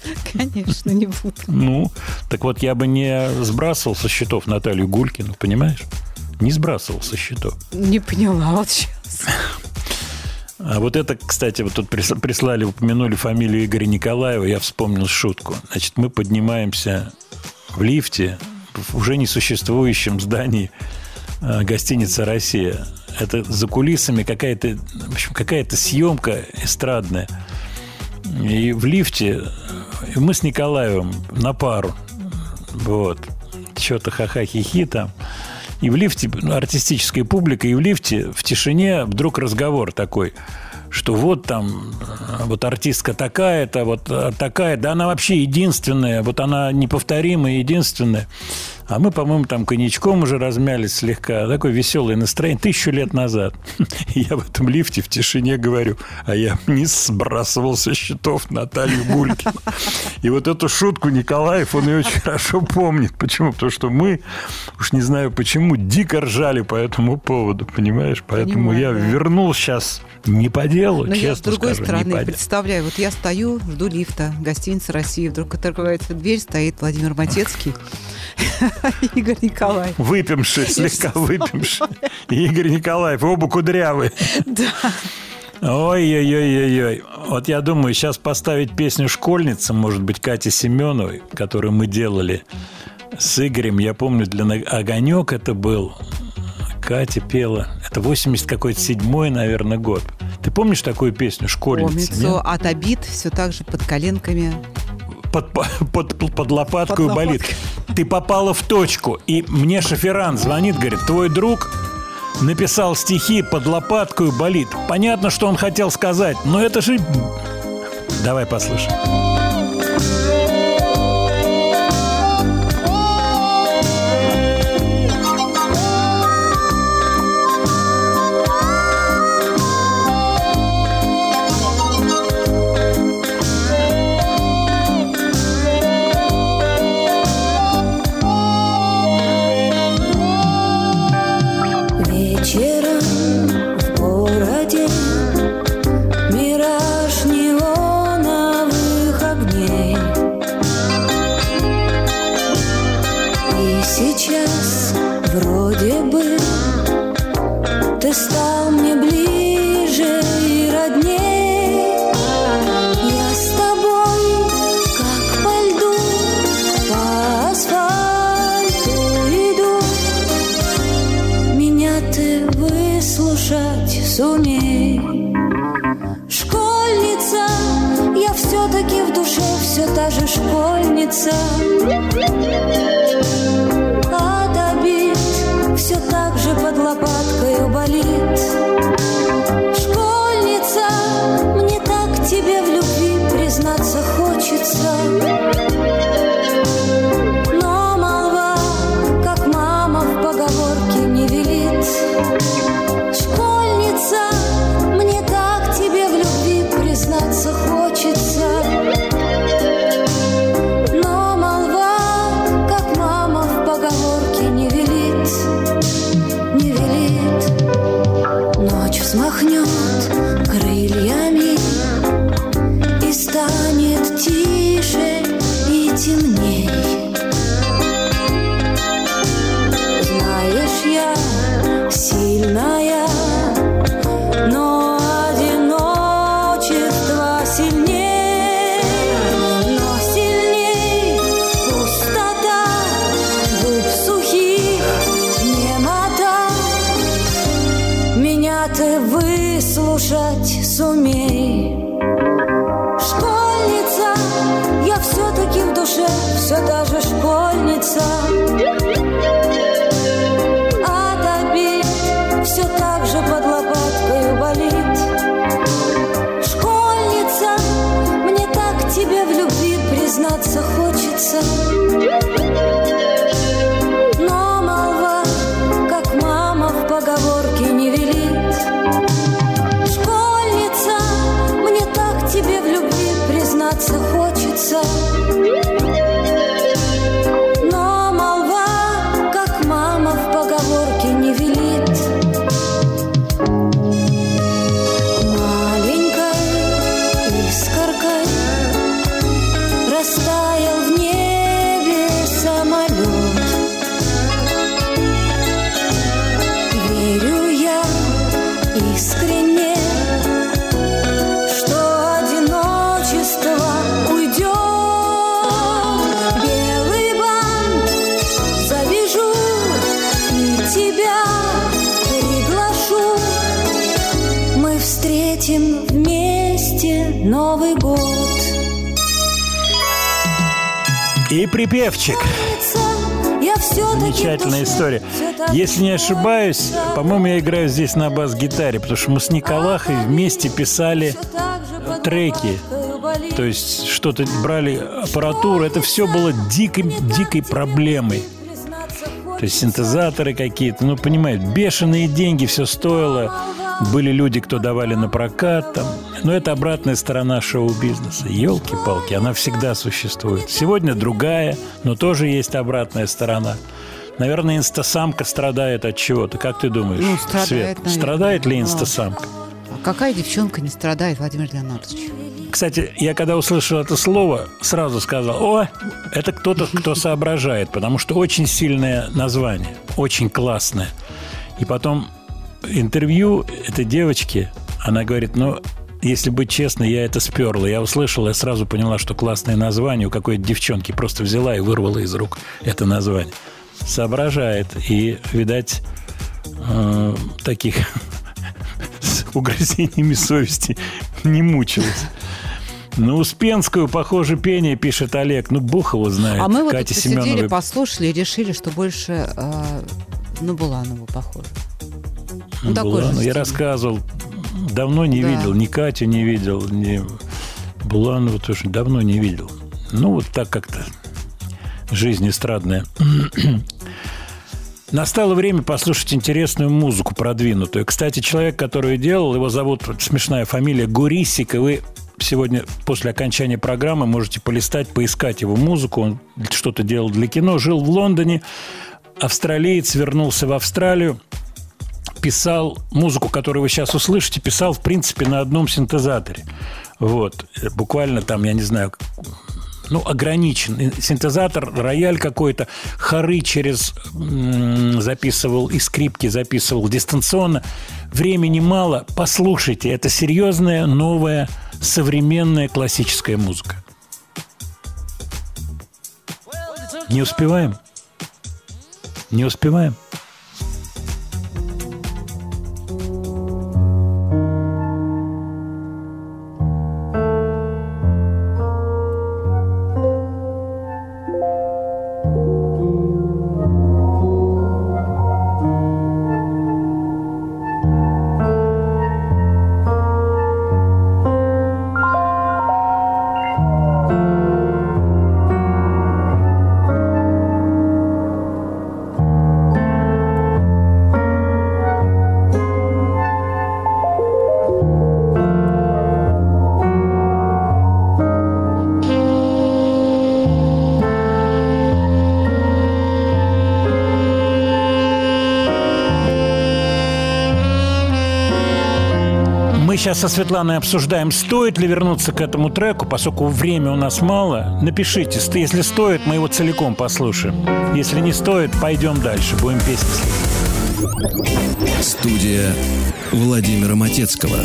Конечно, не буду. Ну, так вот я бы не сбрасывал со счетов Наталью Гулькину, понимаешь? Не сбрасывал со счетов. Не поняла вот сейчас. А вот это, кстати, вот тут прис- прислали, упомянули фамилию Игоря Николаева, я вспомнил шутку. Значит, мы поднимаемся в лифте в уже несуществующем здании э, гостиницы «Россия». Это за кулисами какая-то, в общем, какая-то съемка эстрадная. И в лифте мы с Николаевым на пару. Вот. Что-то ха-ха-хи-хи там. И в лифте, ну, артистическая публика, и в лифте в тишине вдруг разговор такой, что вот там, э, вот артистка такая-то, вот э, такая, да она вообще единственная, вот она неповторимая, единственная. А мы, по-моему, там коньячком уже размялись слегка. Такое веселое настроение. Тысячу лет назад. Я в этом лифте в тишине говорю, а я вниз сбрасывал со счетов Наталью Булькину. И вот эту шутку Николаев, он ее очень хорошо помнит. Почему? Потому что мы, уж не знаю почему, дико ржали по этому поводу, понимаешь? Поэтому я Понимаю, да. вернул сейчас не по делу, Но я с честно другой скажу, не стороны представляю, вот я стою, жду лифта, гостиница России, вдруг открывается дверь, стоит Владимир Матецкий, Игорь Николаев. Выпивший, слегка выпивший. Игорь Николаев, оба кудрявые. Да. Ой-ой-ой-ой-ой. Вот я думаю, сейчас поставить песню «Школьница», может быть, Кати Семеновой, которую мы делали с Игорем. Я помню, для «Огонек» это был. Катя пела. Это 80 какой-то седьмой, наверное, год. Ты помнишь такую песню «Школьница»? Нет? от обид все так же под коленками. Под, под, под лопаткой Под болит. Ты попала в точку. И мне шоферан звонит, говорит, твой друг написал стихи под лопаткой болит. Понятно, что он хотел сказать, но это же... Давай послушаем. Школьница От обид все так же под лопаткой болит. Школьница, мне так тебе в любви признаться хочется школьница. Встретим вместе Новый год. И припевчик. Замечательная история. Если не ошибаюсь, по-моему, я играю здесь на бас-гитаре, потому что мы с Николахой вместе писали треки. То есть что-то брали аппаратуру. Это все было дикой, дикой проблемой. То есть синтезаторы какие-то, ну, понимаете, бешеные деньги все стоило. Были люди, кто давали на прокат там. Но это обратная сторона шоу-бизнеса. Елки-палки, она всегда существует. Сегодня другая, но тоже есть обратная сторона. Наверное, инстасамка страдает от чего-то. Как ты думаешь, Ну, страдает, Свет? наверное. Страдает ли инстасамка? А какая девчонка не страдает, Владимир Леонардович? Кстати, я когда услышал это слово, сразу сказал, о, это кто-то, кто соображает, потому что очень сильное название, очень классное. И потом интервью этой девочки, она говорит, ну, если быть честной, я это сперла. Я услышала, я сразу поняла, что классное название у какой-то девчонки. Просто взяла и вырвала из рук это название. Соображает. И, видать, э, таких с угрызениями совести не мучилась. На Успенскую, похоже, пение, пишет Олег. Ну, бог его знает. А мы вот Катя посидели, послушали и решили, что больше э, на Буланову похоже. Ну, Ну, такой же Буланов. Я рассказывал, давно не Да. видел, ни Катю не видел, ни Буланова тоже давно не видел. Ну, вот так как-то жизнь эстрадная. Настало время послушать интересную музыку продвинутую. Кстати, человек, который делал, его зовут, вот смешная фамилия, Гурисик, и вы сегодня после окончания программы можете полистать, поискать его музыку. Он что-то делал для кино, жил в Лондоне, австралиец, вернулся в Австралию, писал музыку, которую вы сейчас услышите, писал, в принципе, на одном синтезаторе. Вот. Э, Буквально там, я не знаю, ну, ограничен. Синтезатор, рояль какой-то, хоры через записывал, и скрипки записывал дистанционно. Времени мало. Послушайте, это серьезная, новая, современная классическая музыка. Не успеваем? Не успеваем? Со Светланой обсуждаем, стоит ли вернуться к этому треку, поскольку время у нас мало. Напишите, если стоит, мы его целиком послушаем. Если не стоит, пойдем дальше, будем песни слушать. Студия Владимира Матецкого.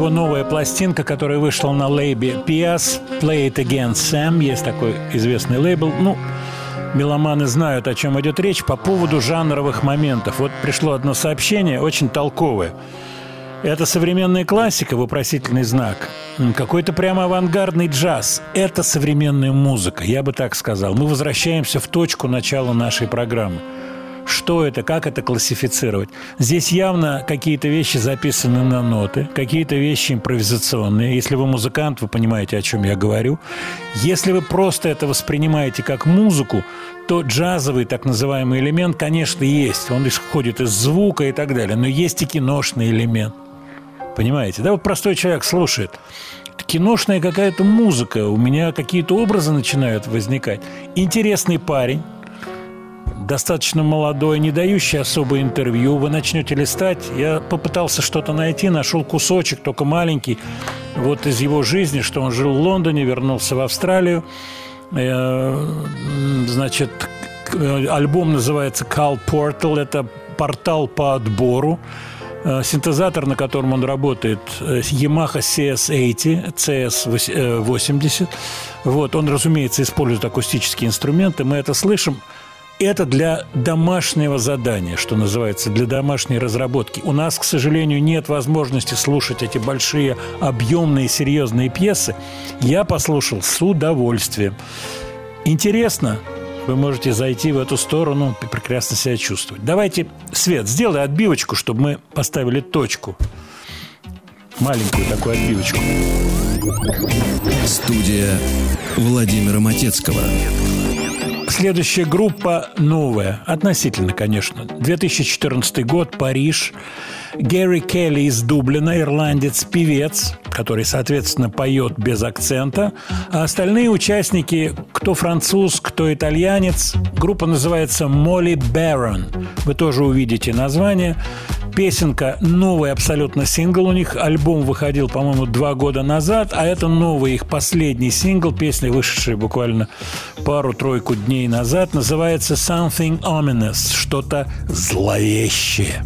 Его новая пластинка, которая вышла на лейбе Pias, Play It Again Sam, есть такой известный лейбл. Ну, меломаны знают, о чем идет речь по поводу жанровых моментов. Вот пришло одно сообщение, очень толковое. Это современная классика, вопросительный знак. Какой-то прямо авангардный джаз. Это современная музыка, я бы так сказал. Мы возвращаемся в точку начала нашей программы. Что это, как это классифицировать? Здесь явно какие-то вещи записаны на ноты, какие-то вещи импровизационные. Если вы музыкант, вы понимаете, о чем я говорю. Если вы просто это воспринимаете как музыку, то джазовый так называемый элемент, конечно, есть. Он исходит из звука и так далее. Но есть и киношный элемент. Понимаете? Да, вот простой человек слушает. Киношная какая-то музыка, у меня какие-то образы начинают возникать. Интересный парень, достаточно молодой, не дающий особо интервью. Вы начнете листать. Я попытался что-то найти, нашел кусочек, только маленький, вот из его жизни, что он жил в Лондоне, вернулся в Австралию. Э, Значит, э, альбом называется Call Portal. Это портал по отбору. Э, Синтезатор, на котором он работает, Yamaha CS80, CS80. Вот, он, разумеется, использует акустические инструменты. Мы это слышим. Это для домашнего задания, что называется, для домашней разработки. У нас, к сожалению, нет возможности слушать эти большие, объемные, серьезные пьесы. Я послушал с удовольствием. Интересно? Вы можете зайти в эту сторону и прекрасно себя чувствовать. Давайте, Свет, сделай отбивочку, чтобы мы поставили точку. Маленькую такую отбивочку. Студия Владимира Матецкого. Следующая группа новая, относительно, конечно. 2014 год, Париж. Гэри Келли из Дублина, ирландец-певец, который, соответственно, поет без акцента. А остальные участники, кто француз, кто итальянец. Группа называется Молли Барон. Вы тоже увидите название. Песенка новый абсолютно сингл у них. Альбом выходил, по-моему, два года назад, а это новый их последний сингл. Песня, вышедшая буквально пару-тройку дней назад, называется Something Ominous. Что-то зловещее.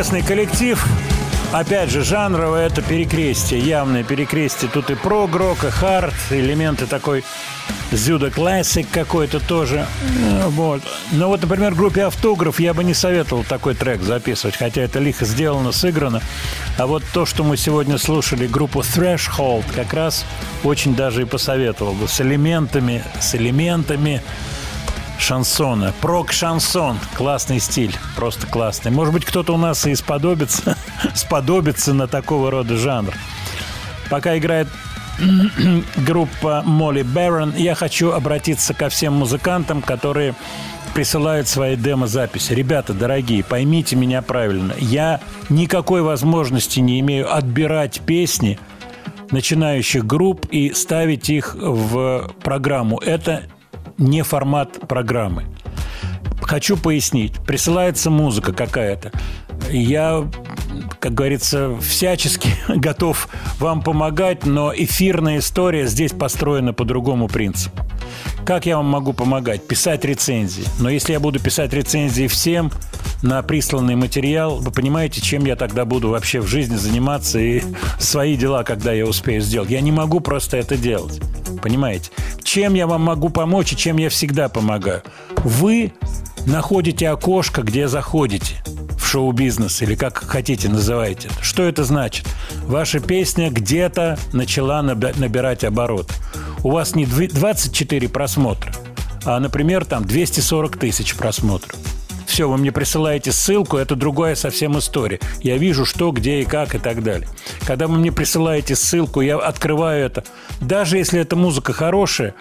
Интересный коллектив. Опять же, жанровое это перекрестие, явное перекрестие. Тут и прогрок, и хард, элементы такой зюда классик какой-то тоже. Э, Вот. Но вот, например, группе «Автограф» я бы не советовал такой трек записывать, хотя это лихо сделано, сыграно. А вот то, что мы сегодня слушали, группу Threshold, как раз очень даже и посоветовал бы. С элементами, с элементами шансона. Прок-шансон. Классный стиль. Просто классный. Может быть, кто-то у нас и сподобится, сподобится на такого рода жанр. Пока играет группа Молли Барон, я хочу обратиться ко всем музыкантам, которые присылают свои демо-записи. Ребята, дорогие, поймите меня правильно. Я никакой возможности не имею отбирать песни начинающих групп и ставить их в программу. Это не формат программы. Хочу пояснить. Присылается музыка какая-то. Я, как говорится, всячески готов вам помогать, но эфирная история здесь построена по другому принципу. Как я вам могу помогать? Писать рецензии. Но если я буду писать рецензии всем на присланный материал, вы понимаете, чем я тогда буду вообще в жизни заниматься и свои дела, когда я успею сделать. Я не могу просто это делать. Понимаете? Чем я вам могу помочь и чем я всегда помогаю? Вы находите окошко, где заходите шоу-бизнес или как хотите называйте. Что это значит? Ваша песня где-то начала наби- набирать оборот. У вас не дв- 24 просмотра, а, например, там 240 тысяч просмотров. Все, вы мне присылаете ссылку, это другая совсем история. Я вижу, что, где и как и так далее. Когда вы мне присылаете ссылку, я открываю это. Даже если эта музыка хорошая,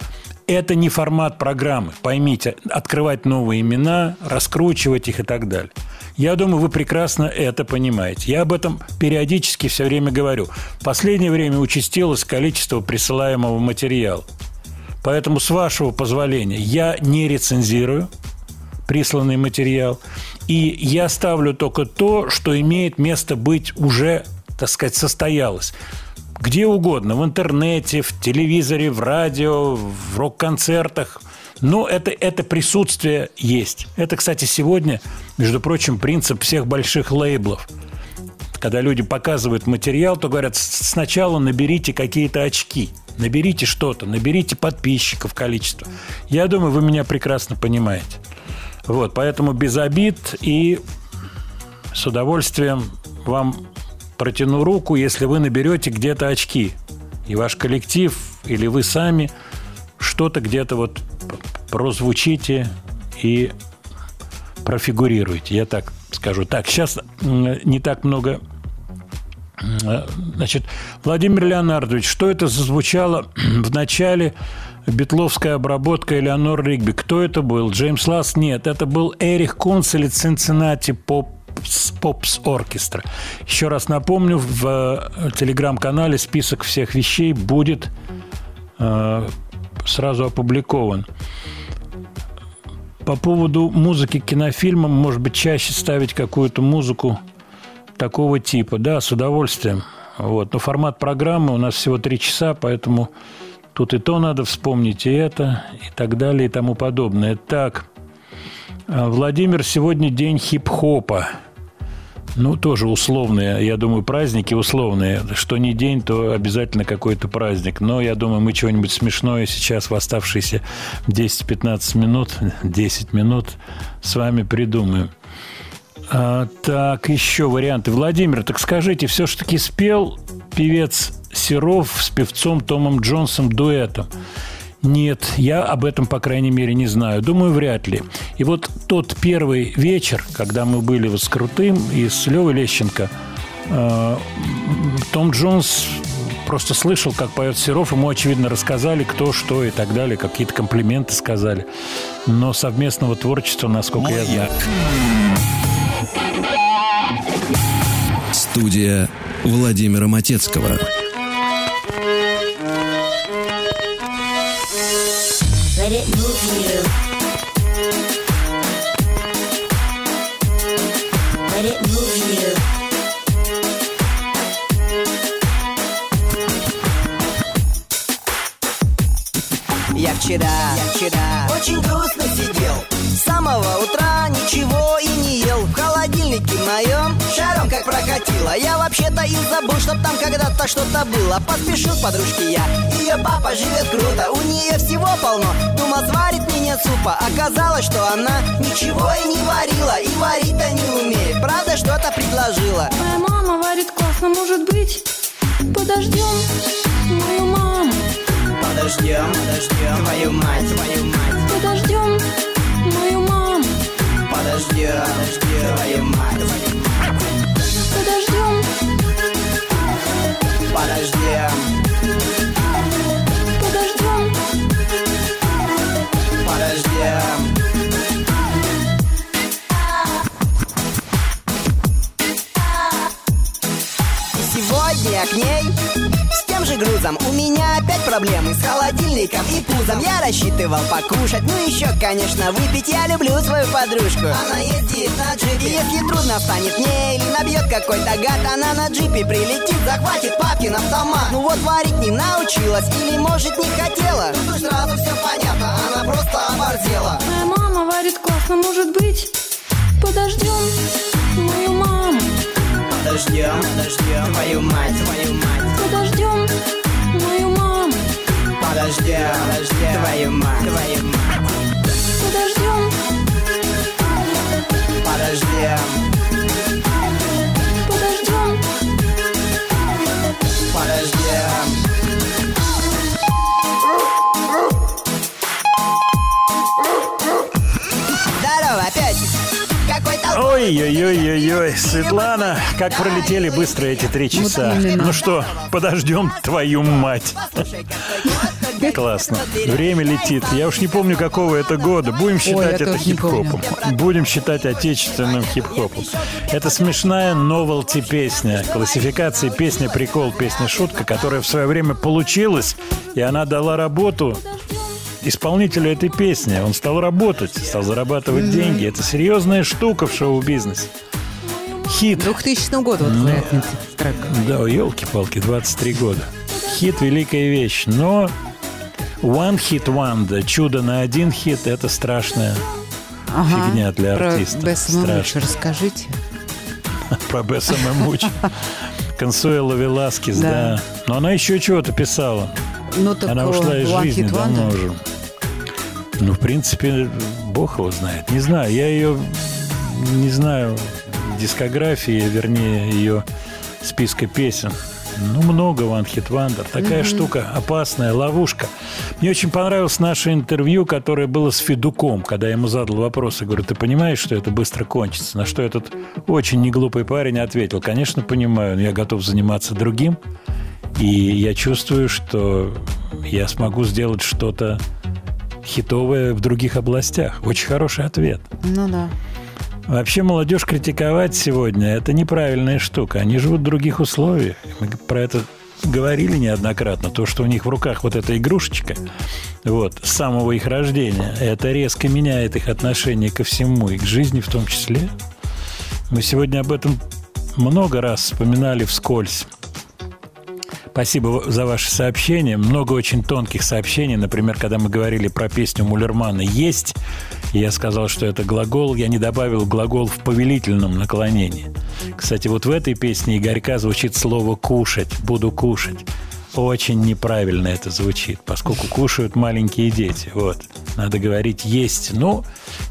это не формат программы. Поймите, открывать новые имена, раскручивать их и так далее. Я думаю, вы прекрасно это понимаете. Я об этом периодически все время говорю. В последнее время участилось количество присылаемого материала. Поэтому, с вашего позволения, я не рецензирую присланный материал. И я ставлю только то, что имеет место быть уже, так сказать, состоялось. Где угодно, в интернете, в телевизоре, в радио, в рок-концертах. Но это, это присутствие есть. Это, кстати, сегодня, между прочим, принцип всех больших лейблов. Когда люди показывают материал, то говорят, «С- сначала наберите какие-то очки, наберите что-то, наберите подписчиков количество. Я думаю, вы меня прекрасно понимаете. Вот, поэтому без обид и с удовольствием вам протяну руку, если вы наберете где-то очки. И ваш коллектив, или вы сами что-то где-то вот прозвучите и профигурируете. Я так скажу. Так, сейчас не так много Значит, Владимир Леонардович, что это зазвучало в начале битловская обработка Элеонор Ригби? Кто это был? Джеймс Ласс? Нет, это был Эрих Консулит Цинциннати Попс, Попс Оркестра. Еще раз напомню, в э, телеграм-канале список всех вещей будет э, сразу опубликован. По поводу музыки к кинофильмам, может быть, чаще ставить какую-то музыку такого типа. Да, с удовольствием. Вот. Но формат программы у нас всего три часа, поэтому тут и то надо вспомнить, и это, и так далее, и тому подобное. Так, а, Владимир, сегодня день хип-хопа. Ну, тоже условные, я думаю, праздники условные. Что не день, то обязательно какой-то праздник. Но я думаю, мы чего-нибудь смешное сейчас в оставшиеся 10-15 минут, 10 минут с вами придумаем. А, так, еще варианты. Владимир, так скажите, все-таки спел певец Серов с певцом Томом Джонсом дуэтом? Нет, я об этом, по крайней мере, не знаю. Думаю, вряд ли. И вот тот первый вечер, когда мы были с Крутым и с Левой Лещенко, э, Том Джонс просто слышал, как поет Серов, ему, очевидно, рассказали, кто, что и так далее, какие-то комплименты сказали. Но совместного творчества, насколько я знаю... Студия Владимира Матецкого. Let it move you. Let it move you. Я вчера, я вчера очень грустно сидел самого утра ничего и не ел. В холодильнике моем шаром как прокатило. Я вообще-то и забыл, чтоб там когда-то что-то было. Поспешил подружке я. Ее папа живет круто, у нее всего полно. Думал, сварит мне супа. Оказалось, что она ничего и не варила И варить-то не умеет. Правда, что-то предложила. Моя мама варит классно, может быть Подождем мою маму. Подождем, подождем Твою мать, твою мать. Подождем Подождем, подождем Твою мать. Подождем Подождем Подождем Подождем сегодня к ней грузом. У меня опять проблемы с холодильником и пузом. Я рассчитывал покушать, ну еще, конечно, выпить. Я люблю свою подружку. Она ездит на джипе. Если трудно станет мне или набьет какой-то гад Она на джипе прилетит, захватит папкин автомат. Ну вот варить не научилась или, может, не хотела? Тут уж сразу все понятно, она просто оборзела. Моя мама варит классно, может быть Подождем мою маму Подождем, подождем Твою мать, твою мать. Подождем мою маму. Подождем, подождем Твою мать, твою мать. Подождем Подождем Ой-ой-ой-ой-ой, Светлана, как пролетели быстро эти три часа. именно. Ну что, подождем твою мать. Классно. Время летит. Я уж не помню, какого это года. Будем считать я это хип-хопом. Будем считать отечественным хип-хопом. Это смешная новелти песня. Классификация песня прикол, песня шутка, которая в свое время получилась, и она дала работу исполнителю этой песни. Он стал работать, стал зарабатывать деньги. Это серьезная штука в шоу-бизнесе. Хит. 2000 год вот вероятно, трек. Да, елки-палки, 23 года. Хит – великая вещь, но One Hit Wonder, чудо на один хит – это страшная Ага. фигня для Про артиста. Бесса Мамуча расскажите. Про Бесса Мамуч. Консуэла Веласкес, Да. да. Но она еще чего-то писала. Ну, так Она ушла из One жизни давно уже. Ну, в принципе, бог его знает. Не знаю, я ее не знаю дискографии, вернее, ее списка песен. Ну, много One Hit Wonder. Такая Мгм. штука опасная, ловушка. Мне очень понравилось наше интервью, которое было с Федуком, когда я ему задал вопрос. Я говорю, ты понимаешь, что это быстро кончится? На что этот очень неглупый парень ответил, конечно, понимаю, но я готов заниматься другим. И я чувствую, что я смогу сделать что-то хитовое в других областях. Очень хороший ответ. Ну да. Вообще молодежь критиковать сегодня – это неправильная штука. Они живут в других условиях. Мы про это говорили неоднократно. То, что у них в руках вот эта игрушечка, вот, с самого их рождения, это резко меняет их отношение ко всему, и к жизни в том числе. Мы сегодня об этом много раз вспоминали вскользь. Спасибо за ваши сообщения. Много очень тонких сообщений. Например, когда мы говорили про песню Мулермана «Есть», я сказал, что это глагол, я не добавил глагол в повелительном наклонении. Кстати, вот в этой песне Игорька звучит слово «кушать», «буду кушать». Очень неправильно это звучит, поскольку кушают маленькие дети. Вот. Надо говорить «есть». Ну,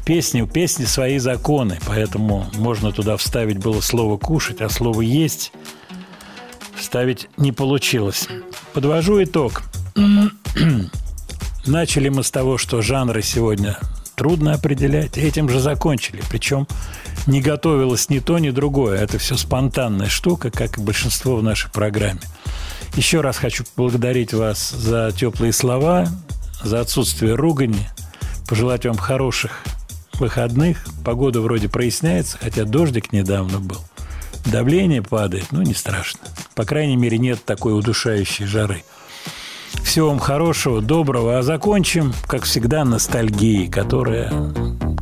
песни, у песни свои законы, поэтому можно туда вставить было слово «кушать», а слово «есть» вставить не получилось. Подвожу итог. Начали мы с того, что жанры сегодня трудно определять. Этим же закончили. Причем не готовилось ни то, ни другое. Это все спонтанная штука, как и большинство в нашей программе. Еще раз хочу поблагодарить вас за теплые слова, за отсутствие ругани, пожелать вам хороших выходных. Погода вроде проясняется, хотя дождик недавно был. Давление падает, ну не страшно. По крайней мере, нет такой удушающей жары. Всего вам хорошего, доброго. А закончим, как всегда, ностальгией, которая,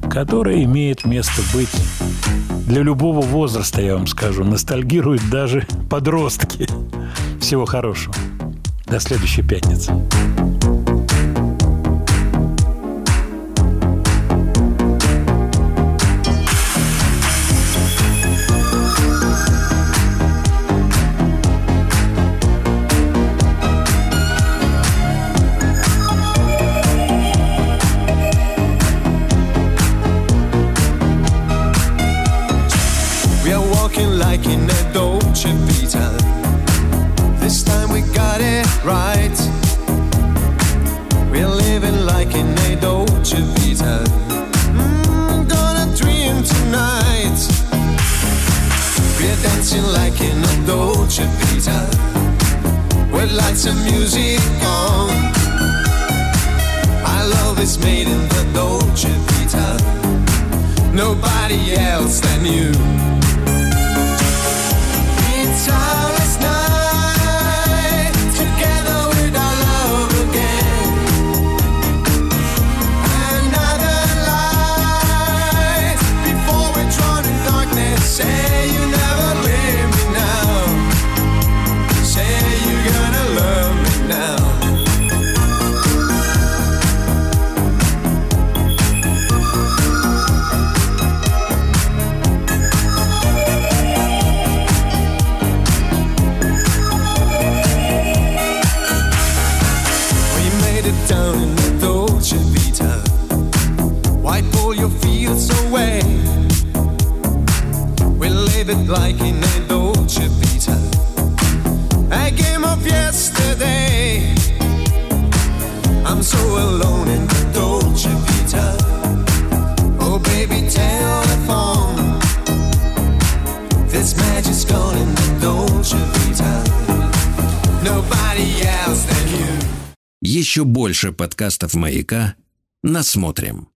которая имеет место быть для любого возраста, я вам скажу. Ностальгируют даже подростки. Всего хорошего. До следующей пятницы. In a Dolce Vita. With lights and music on. Our love is made in the Dolce Vita. Nobody else than you. It's our your fields away? We live it like in a Dolce Vita. A game of yesterday. I'm so alone in the Dolce Vita. Oh, baby, telephone. This magic's gone in the Dolce Vita. Nobody else than you. Еще больше подкастов «Маяка» насмотрим.